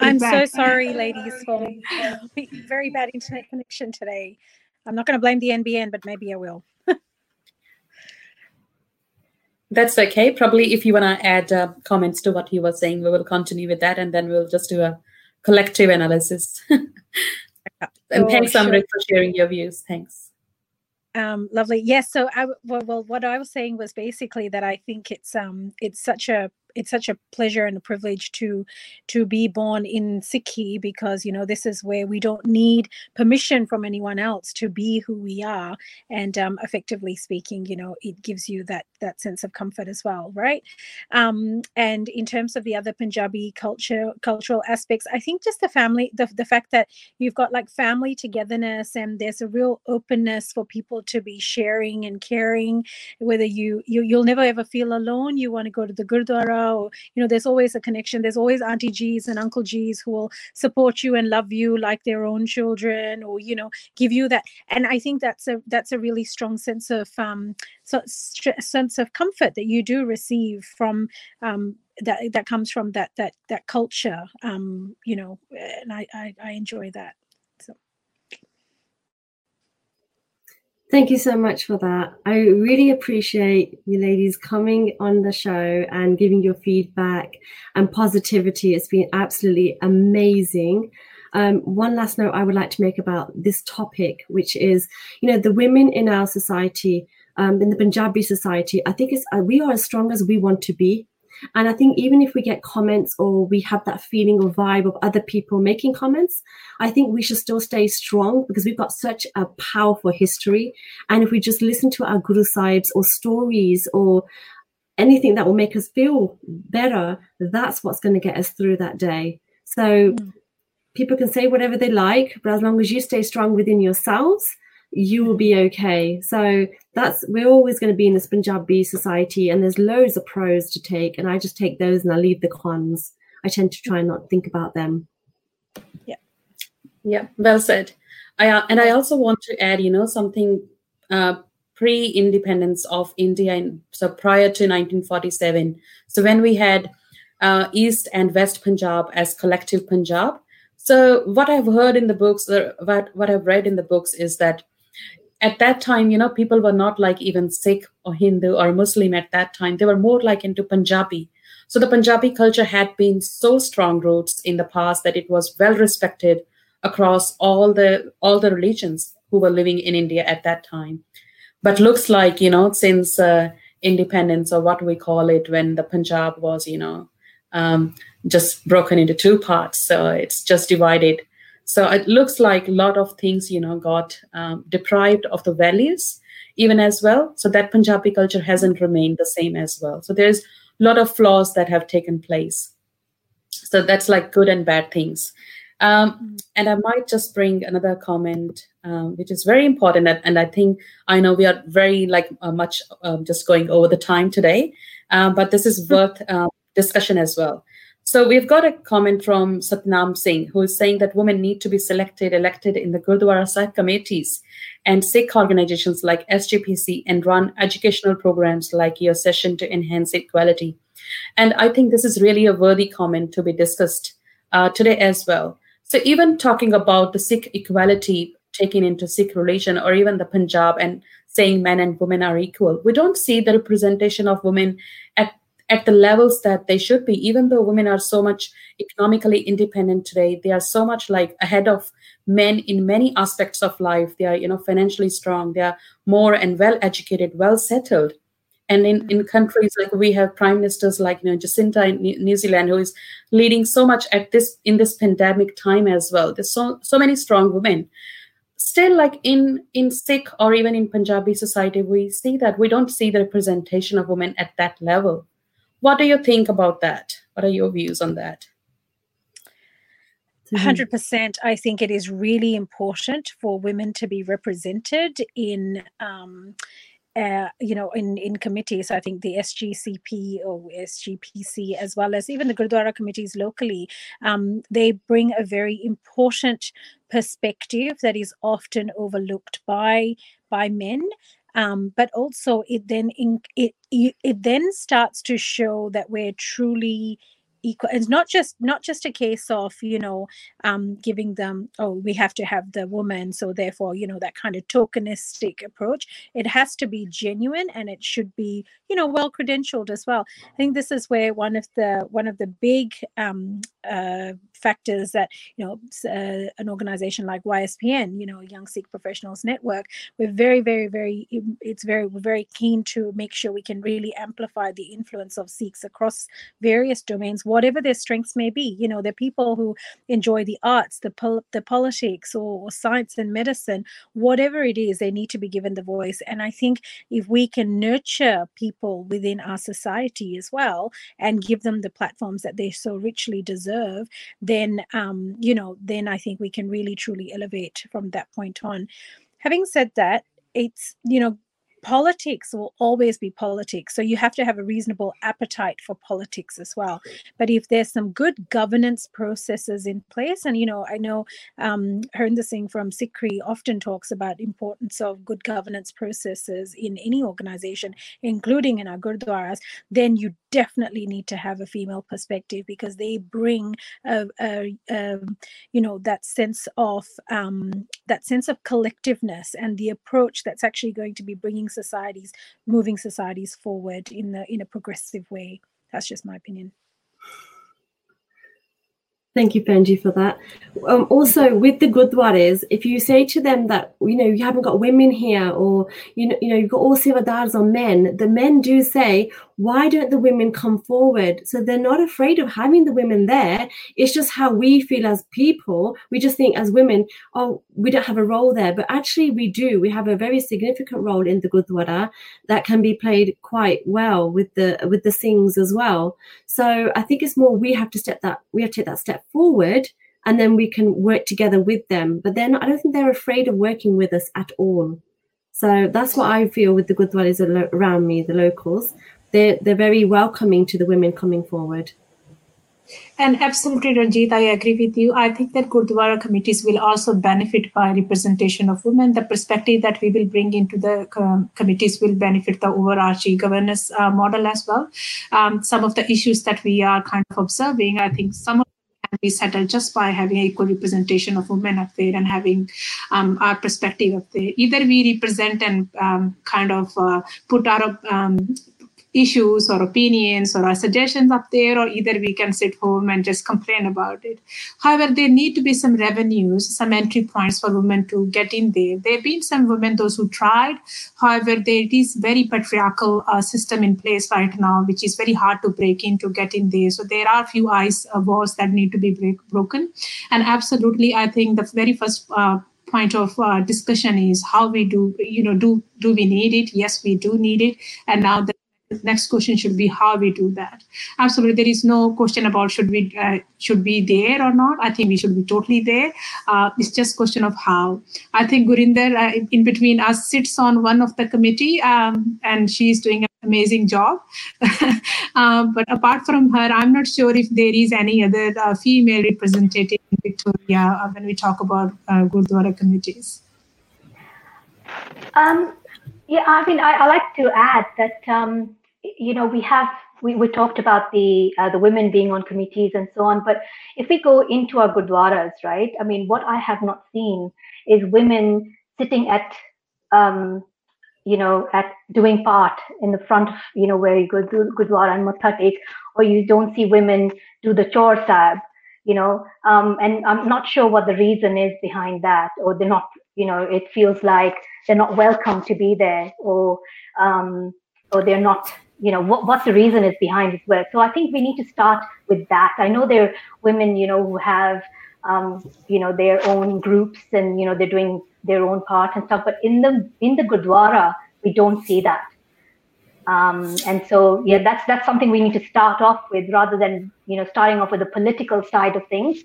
I'm so sorry, ladies, for very bad internet connection today. I'm not going to blame the NBN, but maybe I will. That's okay. Probably if you want to add uh, comments to what he was saying, we will continue with that and then we'll just do a collective analysis. (laughs) and oh, thanks, sure. Amrit, for sharing your views. Thanks. Um, lovely. Yes. So, I, well, well, what I was saying was basically that I think it's um, it's such a it's such a pleasure and a privilege to to be born in Sikhi because you know this is where we don't need permission from anyone else to be who we are, and um, effectively speaking, you know, it gives you that that sense of comfort as well, right? Um, and in terms of the other Punjabi culture cultural aspects, I think just the family, the the fact that you've got like family togetherness and there's a real openness for people to be sharing and caring, whether you you you'll never ever feel alone. You want to go to the gurdwara you know there's always a connection. There's always auntie g's and uncle g's who will support you and love you like their own children or you know give you that. And i think that's a that's a really strong sense of um so, sense of comfort that you do receive from um that that comes from that that that culture um you know and i i, I enjoy that Thank you so much for that. I really appreciate you ladies coming on the show and giving your feedback and positivity. It's been absolutely amazing. Um, one last note I would like to make about this topic, which is, you know, the women in our society, um, in the Punjabi society, I think it's, uh, we are as strong as we want to be. And I think even if we get comments or we have that feeling or vibe of other people making comments, I think we should still stay strong because we've got such a powerful history. And if we just listen to our Guru Sahibs or stories or anything that will make us feel better, that's what's going to get us through that day. So mm. people can say whatever they like, but as long as you stay strong within yourselves, you will be okay. So that's we're always going to be in this Punjabi society, and there's loads of pros to take, and I just take those and I leave the cons. I tend to try and not think about them. Yeah, yeah, well said. I uh, and I also want to add, you know, something uh, pre-independence of India, in, so prior to 1947. So when we had uh, East and West Punjab as collective Punjab. So what I've heard in the books, or what what I've read in the books, is that at that time, you know, people were not like even Sikh or Hindu or Muslim at that time. They were more like into Punjabi. So the Punjabi culture had been so strong roots in the past that it was well respected across all the all the religions who were living in India at that time. But looks like you know since uh, independence or what we call it when the Punjab was you know um, just broken into two parts, so it's just divided So it looks like a lot of things, you know, got um, deprived of the values even as well. So that Punjabi culture hasn't remained the same as well. So there's a lot of flaws that have taken place. So that's like good and bad things. Um, and I might just bring another comment, um, which is very important. And, and, I think I know we are very like uh, much um, just going over the time today, um, but this is worth uh, discussion as well. So we've got a comment from Satnam Singh, who is saying that women need to be selected, elected in the Gurdwara Sahib committees and Sikh organizations like SGPC and run educational programs like your session to enhance equality. And I think this is really a worthy comment to be discussed uh, today as well. So even talking about the Sikh equality taken into Sikh religion or even the Punjab and saying men and women are equal, we don't see the representation of women at the levels that they should be even though women are so much economically independent today they are so much like ahead of men in many aspects of life. They are you know financially strong. They are more and well educated well settled and in, in countries like we have prime ministers like you know jacinda in new zealand who is leading so much at this in this pandemic time as well. There's so so many strong women. Still like in in sikh or even in punjabi society we see that we don't see the representation of women at that level what do you think about that? What are your views on that? 100% i think it is really important for women to be represented in um, uh, you know, in, in committees, I think the SGCP or SGPC, as well as even the Gurdwara committees locally, um, they bring a very important perspective that is often overlooked by by men um, but also it then in, it it then starts to show that we're truly equal it's not just not just a case of you know um giving them oh we have to have the woman so therefore you know that kind of tokenistic approach it has to be genuine and it should be you know well credentialed as well i think this is where one of the one of the big um uh factors that you know uh, an organization like YSPN, you know, Young Sikh Professionals Network, we're very, very, very. It's very we're very keen to make sure we can really amplify the influence of Sikhs across various domains, whatever their strengths may be. You know, they're people who enjoy the arts, the pol- the politics, or, or science and medicine, whatever it is, they need to be given the voice. And I think if we can nurture people within our society as well and give them the platforms that they so richly deserve, then um, you know then i think we can really truly elevate from that point on having said that it's you know politics will always be politics. So you have to have a reasonable appetite for politics as well. But if there's some good governance processes in place, and you know, I know um, Harinder Singh from SikhRI often talks about importance of good governance processes in any organization, including in our gurdwaras, then you definitely need to have a female perspective because they bring a, a, a you know that sense of um, that sense of collectiveness and the approach that's actually going to be bringing societies, moving societies forward in the in a progressive way. That's just my opinion. Thank you, Penji, for that. Um, also, with the Gurdwaras, if you say to them that you know you haven't got women here, or you know you know you've got all sevadars on men, the men do say, why don't the women come forward? So they're not afraid of having the women there. It's just how we feel as people. We just think as women, oh, we don't have a role there. But actually, we do. We have a very significant role in the Gurdwara that can be played quite well with the with the Singhs as well. So I think it's more we have to step that we have to take that step forward and then we can work together with them. But then I don't think they're afraid of working with us at all. So that's what I feel with the Gurdwaras around me, the locals they're, they're very welcoming to the women coming forward. And absolutely, Ranjit, I agree with you. I think that Gurdwara committees will also benefit by representation of women. The perspective that we will bring into the um, committees will benefit the overarching governance uh, model as well. Um, some of the issues that we are kind of observing, I think some of them can be settled just by having equal representation of women up there and having um, our perspective up there. Either we represent and um, kind of uh, put our um, issues or opinions or our suggestions up there, or either we can sit home and just complain about it. However, there need to be some revenues, some entry points for women to get in there. There have been some women, those who tried. However, there is very patriarchal uh, system in place right now, which is very hard to break in to get in there. So there are a few ice uh, walls that need to be break, broken. And absolutely, I think the very first uh, point of uh, discussion is how we do you know do do we need it yes we do need it and now the next question should be how we do that. Absolutely there is no question about should we uh, should be there or not. I think we should be totally there. Uh, it's just question of how. I think gurinder uh, in between us sits on one of the committee um, and she's doing an amazing job. (laughs) Uh, but apart from her i'm not sure if there is any other uh, female representative in victoria uh, when we talk about gurdwara committees. Um, yeah, I mean, I, I like to add that um, you know, we have we, we talked about the uh, the women being on committees and so on, but if we go into our gurdwaras, right? I mean, what I have not seen is women sitting at um, you know, at doing part in the front, you know, where you go to Gurdwara and Matha or you don't see women do the chaur sahib, you know, um, and I'm not sure what the reason is behind that, or they're not, you know, it feels like they're not welcome to be there, or um, or they're not you know what, what the reason is behind this work. So i think we need to start with that. I know there are women you know who have um, you know their own groups and you know they're doing their own part and stuff but in the in the gurdwara we don't see that. Um, and so yeah that's that's something we need to start off with rather than you know starting off with the political side of things.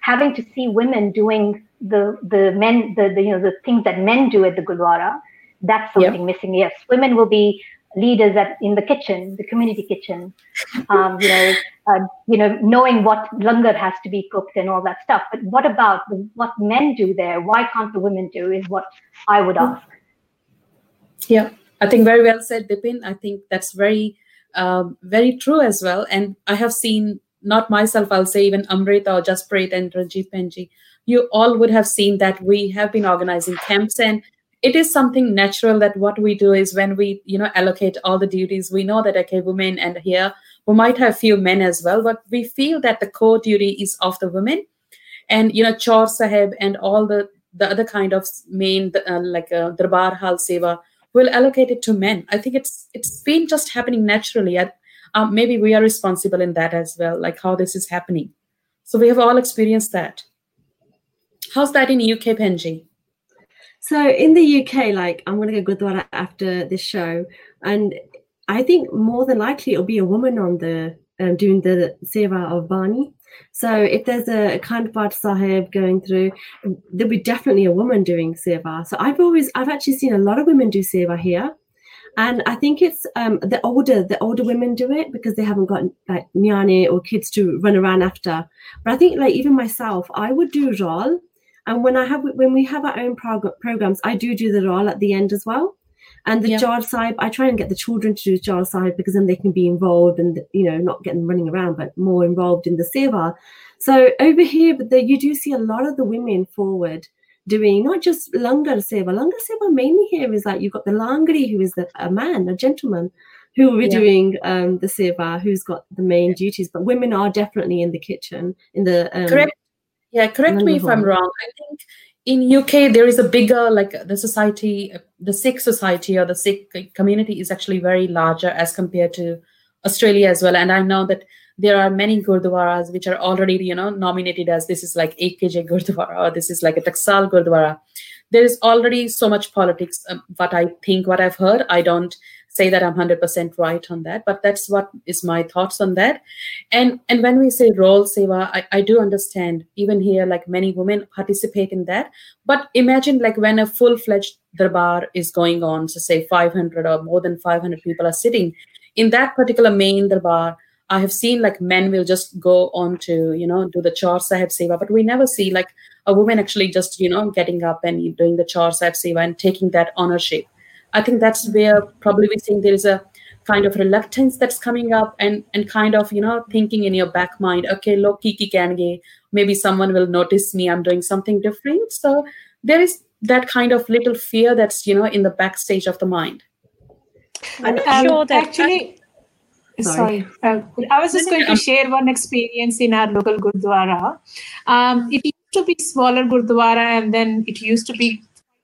Having to see women doing the the men the, the you know the things that men do at the gurdwara that's something yep. missing yes women will be leaders at in the kitchen, the community kitchen, (laughs) um, you know, uh, you know, knowing what langar has to be cooked and all that stuff. But what about the, what men do there? Why can't the women do? Is what I would ask. Yeah, I think very well said, Dipin. I think that's very, uh, very true as well. And I have seen not myself, I'll say even Amrita or Jaspreet and Ranjit Penji, you all would have seen that we have been organizing camps and it is something natural that what we do is when we you know allocate all the duties we know that okay women and here we might have few men as well but we feel that the core duty is of the women. And you know chor sahib and all the the other kind of main uh, like uh, darbar hal seva will allocate it to men. I think it's it's been just happening naturally at um, maybe we are responsible in that as well like how this is happening. So we have all experienced that how's that in the uk penji so in the UK, like I'm gonna go Gurdwara after this show, and I think more than likely it'll be a woman on the um, doing the seva of Bani. So if there's a Khandpat Sahib going through, there'll be definitely a woman doing seva. So I've always, I've actually seen a lot of women do seva here. And I think it's um, the older the older women do it because they haven't got like nyane or kids to run around after. But I think like even myself, I would do rol and when I have when we have our own prog- programs, I do do the role at the end as well. And the yeah. jar sahib, I try and get the children to do jar side because then they can be involved and you know not getting running around, but more involved in the seva. So over here, but the, you do see a lot of the women forward doing not just langar seva. Langar seva mainly here is like you've got the langari who is the, a man, a gentleman, who will be yeah. doing um, the seva, who's got the main duties. But women are definitely in the kitchen, in the um, correct yeah, correct me if I'm wrong. I think in UK there is a bigger like the society, the Sikh society or the Sikh community is actually very larger as compared to Australia as well. And I know that there are many gurdwaras which are already you know nominated as this is like AKJ Gurdwara or this is like a Taksal Gurdwara. There is already so much politics. Um, what I think, what I've heard, I don't say that I'm 100% right on that, but that's what is my thoughts on that. And and when we say role seva, I, I do understand even here, like many women participate in that. But imagine like when a full-fledged darbar is going on, so say 500 or more than 500 people are sitting in that particular main darbar. I have seen like men will just go on to, you know, do the chaur sahib seva, but we never see like a woman actually just, you know, getting up and doing the chaur sahib seva and taking that ownership I think that's where probably we think there is a kind of reluctance that's coming up and and kind of you know thinking in your back mind okay look kiki kange maybe someone will notice me. I'm doing something different. So there is that kind of little fear that's you know in the backstage of the mind. I'm um, sure that actually Sorry, uh, I was just going to share one experience in our local Gurdwara. Um, it used to be smaller Gurdwara, and then it used to be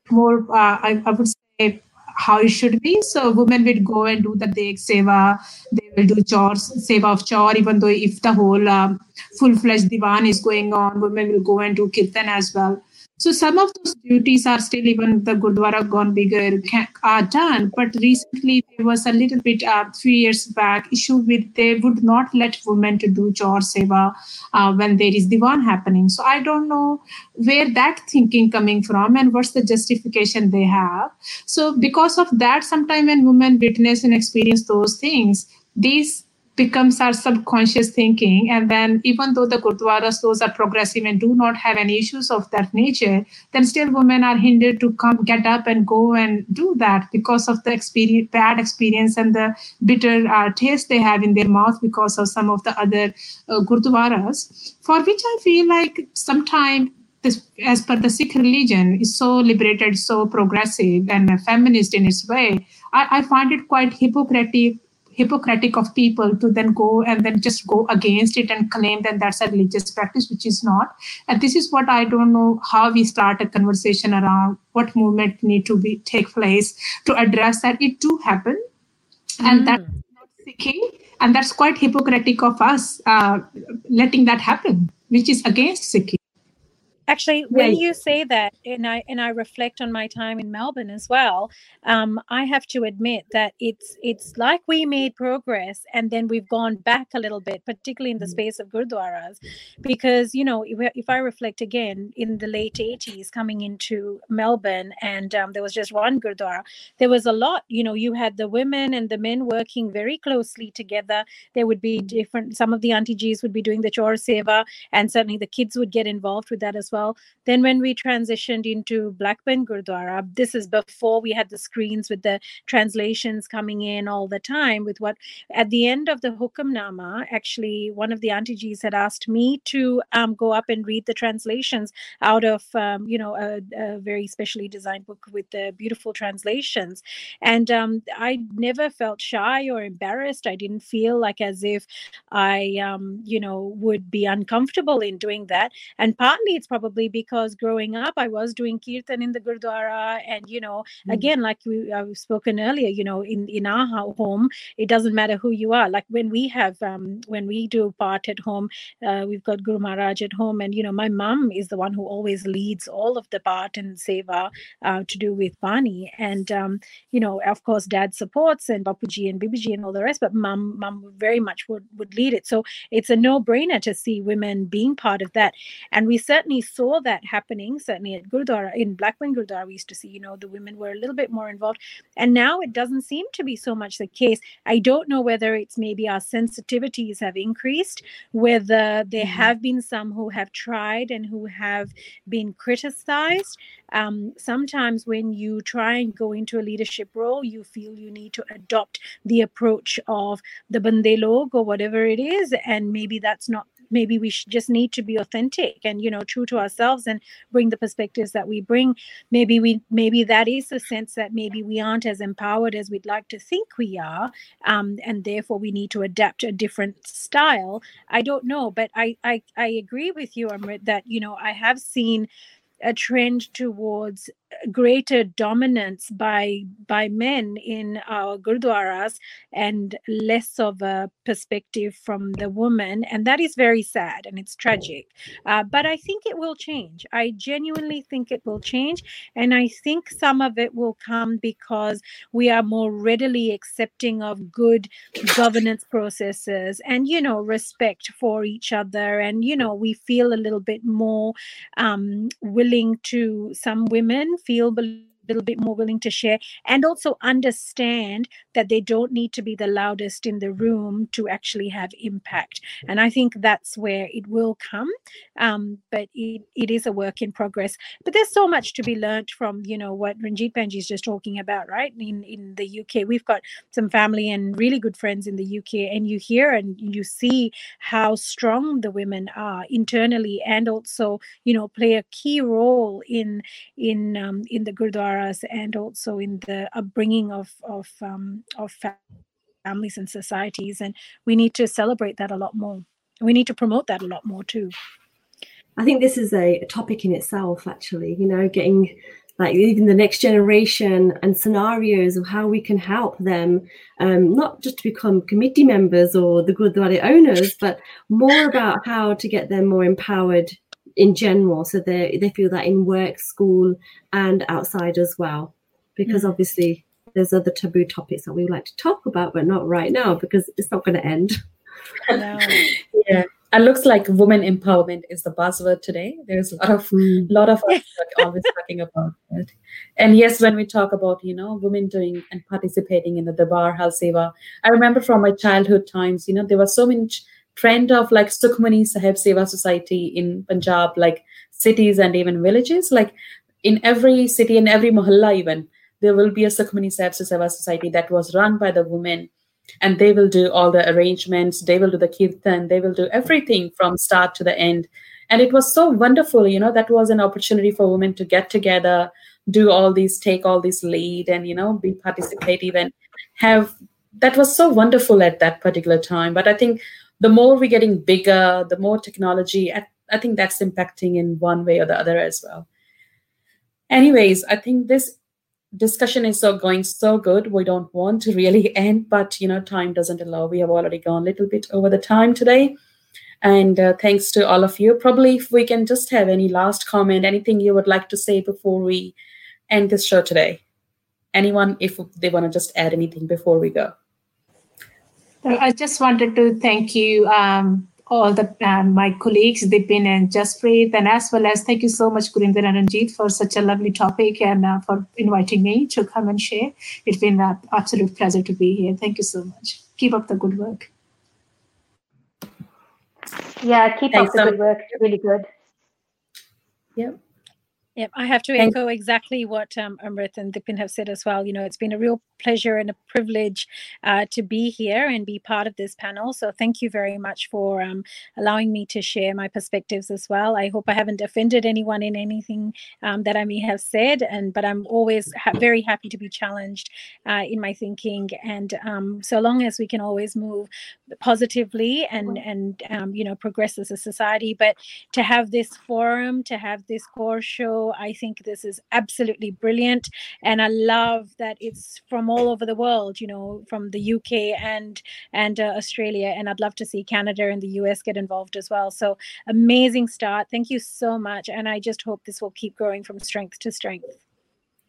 more. Uh, I, I, would say how it should be. So women would go and do the Dek Seva. They will do chores, Seva of chore, even though if the whole um, full-fledged divan is going on, women will go and do kirtan as well. So some of those duties are still even the Gurdwara gone bigger are done. But recently there was a little bit uh, few years back issue with they would not let women to do chor seva uh, when there is divan happening. So I don't know where that thinking coming from and what's the justification they have. So because of that, sometimes when women witness and experience those things, these becomes our subconscious thinking. And then, even though the Gurdwaras, those are progressive and do not have any issues of that nature, then still women are hindered to come, get up and go and do that because of the experience, bad experience and the bitter uh, taste they have in their mouth because of some of the other uh, Gurdwaras, for which I feel like sometimes this, as per the Sikh religion, is so liberated, so progressive and feminist in its way. I, I find it quite hypocritical hypocritic of people to then go and then just go against it and claim that that's a religious practice, which is not. And this is what I don't know how we start a conversation around what movement need to be take place to address that. It do happen, mm. and that's not seeking, and that's quite hypocritic of us uh, letting that happen, which is against seeking actually when you say that and i and i reflect on my time in melbourne as well um, i have to admit that it's it's like we made progress and then we've gone back a little bit particularly in the mm. space of gurdwaras because you know if, if i reflect again in the late 80s coming into melbourne and um, there was just one gurdwara there was a lot you know you had the women and the men working very closely together. There would be different some of the aunties would be doing the chaur seva and certainly the kids would get involved with that as well well. Then when we transitioned into Black Blackburn Gurdwara, this is before we had the screens with the translations coming in all the time. With what at the end of the Hukamnama, actually one of the aunties had asked me to um, go up and read the translations out of um, you know a, a, very specially designed book with the beautiful translations, and um, I never felt shy or embarrassed. I didn't feel like as if I um, you know would be uncomfortable in doing that, and partly it's probably probably because growing up I was doing kirtan in the gurdwara, and you know, mm. again, like we I've spoken earlier, you know, in in our home, it doesn't matter who you are. Like when we have um, when we do part at home, uh, we've got Guru Maharaj at home, and you know, my mom is the one who always leads all of the part and seva uh, to do with Bani, and um, you know, of course, dad supports and Bapuji and Bibiji and all the rest, but mom, mom very much would would lead it. So it's a no brainer to see women being part of that, and we certainly saw that happening certainly at Gurdwara in Blackburn Gurdwara we used to see you know the women were a little bit more involved. And now it doesn't seem to be so much the case. I don't know whether it's maybe our sensitivities have increased whether there mm-hmm. have been some who have tried and who have been criticized. Um, sometimes when you try and go into a leadership role you feel you need to adopt the approach of the bande log or whatever it is and maybe that's not maybe we just need to be authentic and you know true to ourselves and bring the perspectives that we bring. Maybe we maybe that is a sense that maybe we aren't as empowered as we'd like to think we are um, and therefore we need to adapt a different style. I don't know but i i, I agree with you Amrit, that you know i have seen a trend towards greater dominance by by men in our gurdwaras and less of a perspective from the woman. And that is very sad and it's tragic. Uh, but i think it will change. I genuinely think it will change. And i think some of it will come because we are more readily accepting of good governance processes and you know respect for each other. And you know we feel a little bit more um, willing to some women feel little bit more willing to share and also understand that they don't need to be the loudest in the room to actually have impact. And I think that's where it will come. Um, but it, it is a work in progress. But there's so much to be learned from, you know, what Ranjit Penji is just talking about, right? In in the UK, we've got some family and really good friends in the UK, and you hear and you see how strong the women are internally and also, you know, play a key role in in um, in the gurdwaras and also in the upbringing of of um, of families and societies. And we need to celebrate that a lot more. We need to promote that a lot more too. I think this is a topic in itself, actually, you know, getting like even the next generation and scenarios of how we can help them, um, not just to become committee members or the Gurdwara owners, but more about how to get them more empowered in general. So they, they feel that in work, school, and outside as well. Because mm. obviously there's other taboo topics that we would like to talk about, but not right now because it's not going to end. No. (laughs) yeah it looks like women empowerment is the buzzword today. There's a lot of mm. lot of us always talking about it. And yes, when we talk about you know women doing and participating in the Darbar Hal Seva, I remember from my childhood times, you know, there was so much trend of like Sukhmani Sahib Seva Society in Punjab, like cities and even villages. Like in every city, and every mohalla, even there will be a Sukhmani Sahib Seva Society that was run by the women. And they will do all the arrangements they will do the kirtan they will do everything from start to the end. And it was so wonderful you know that was an opportunity for women to get together do all these take all this lead and you know be participative and have that was so wonderful at that particular time. But i think the more we're getting bigger the more technology I, I think that's impacting in one way or the other as well. Anyways i think this discussion is so going so good we don't want to really (laughs) end but you know time doesn't allow. We have already gone a little bit over the time today. And uh, thanks to all of you. Probably if we can just have any last comment anything you would like to say before we end this show today. Anyone if they want to just add anything before we go i just wanted to thank you um, all the um, my colleagues, Dipin and Jaspreet, and as well as thank you so much, Gurinder and Ranjit, for such a lovely topic and uh, for inviting me to come and share. It's been an absolute pleasure to be here. Thank you so much. Keep up the good work. Yeah, keep Thanks up the so good work. Really good. Yep. Yep, I have to echo exactly what um, Amrit and Dipin have said as well. You know, it's been a real pleasure and a privilege uh, to be here and be part of this panel. So thank you very much for um, allowing me to share my perspectives as well. I hope I haven't offended anyone in anything um, that I may have said, and but I'm always ha- very happy to be challenged uh, in my thinking. And um, so long as we can always move positively and and um, you know progress as a society, but to have this forum, to have this Kaur Show, I think this is absolutely brilliant, and I love that it's from all over the world, you know, from the UK and and uh, Australia, and I'd love to see Canada and the US get involved as well. So amazing start. Thank you so much, and I just hope this will keep growing from strength to strength.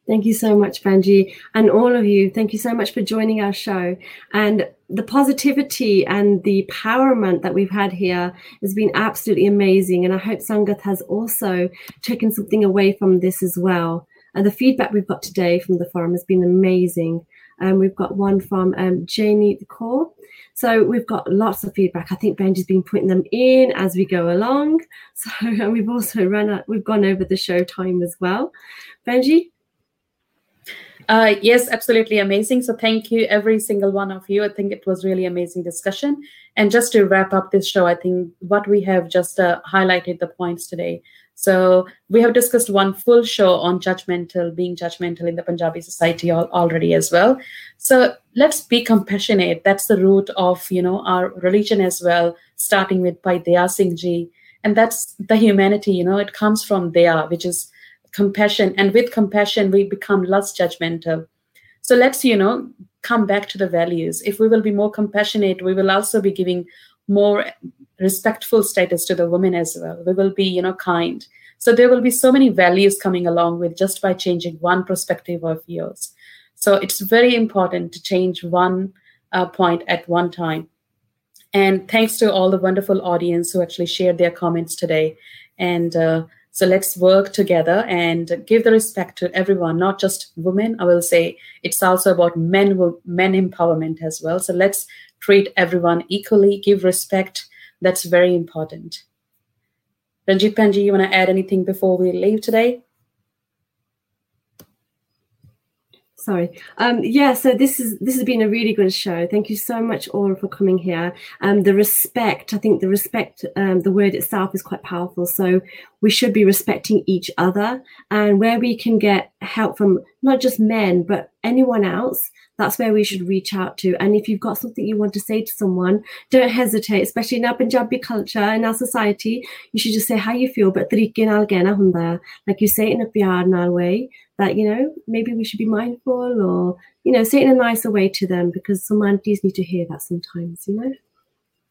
Thank you so much, Penji, and all of you. Thank you so much for joining our show. And the positivity and the empowerment that we've had here has been absolutely amazing. And I hope Sangat has also taken something away from this as well. And the feedback we've got today from the forum has been amazing. Um, we've got one from um, Jamie the Core. So we've got lots of feedback. I think Penji's been putting them in as we go along. (laughs) So and we've also run out, we've gone over the show time as well. Benji? Uh, yes, absolutely amazing. So thank you, every single one of you. I think it was really amazing discussion. And just to wrap up this show, I think what we have just uh, highlighted the points today. So we have discussed one full show on judgmental, being judgmental in the Punjabi society already as well. So let's be compassionate. That's the root of you know our religion as well, starting with Bhai Daya Singh Ji, and that's the humanity. You know, it comes from Daya, which is compassion, and with compassion we become less judgmental. So let's you know come back to the values. If we will be more compassionate, we will also be giving more respectful status to the women as well. We will be, you know, kind. So there will be so many values coming along with just by changing one perspective of yours. So it's very important to change one uh, point at one time. And thanks to all the wonderful audience who actually shared their comments today. And uh, so let's work together and give the respect to everyone, not just women. I will say it's also about men, men empowerment as well. So let's treat everyone equally, give respect, that's very important. Ranjit Penji, you want to add anything before we leave today? Sorry. Um, yeah, so this is this has been a really good show. Thank you so much all for coming here. Um, the respect, I think the respect, um, the word itself is quite powerful. So we should be respecting each other, and where we can get help from not just men, but anyone else, that's where we should reach out to. And if you've got something you want to say to someone, don't hesitate, especially in our Punjabi culture, in our society, you should just say how you feel, but tariqe naal kehna hunda. Like you say it in a pyar naal way that, you know, maybe we should be mindful or, you know, say it in a nicer way to them because some aunties need to hear that sometimes, you know?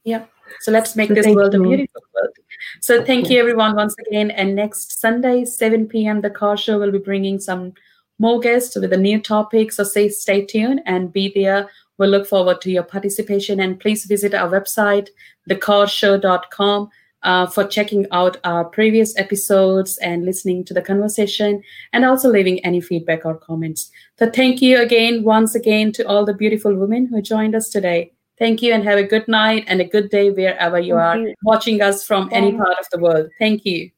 Yeah. So let's make So this world a beautiful world. So thank you everyone once again. And next Sunday, 7 p.m., the Kaur Show will be bringing some more guests with a new topic. So stay, stay tuned and be there. We'll look forward to your participation. And please visit our website, thekaurshow.com, uh, for checking out our previous episodes and listening to the conversation and also leaving any feedback or comments. So thank you again, once again, to all the beautiful women who joined us today. Thank you and have a good night and a good day wherever you Thank are you. watching us from any part of the world. Thank you.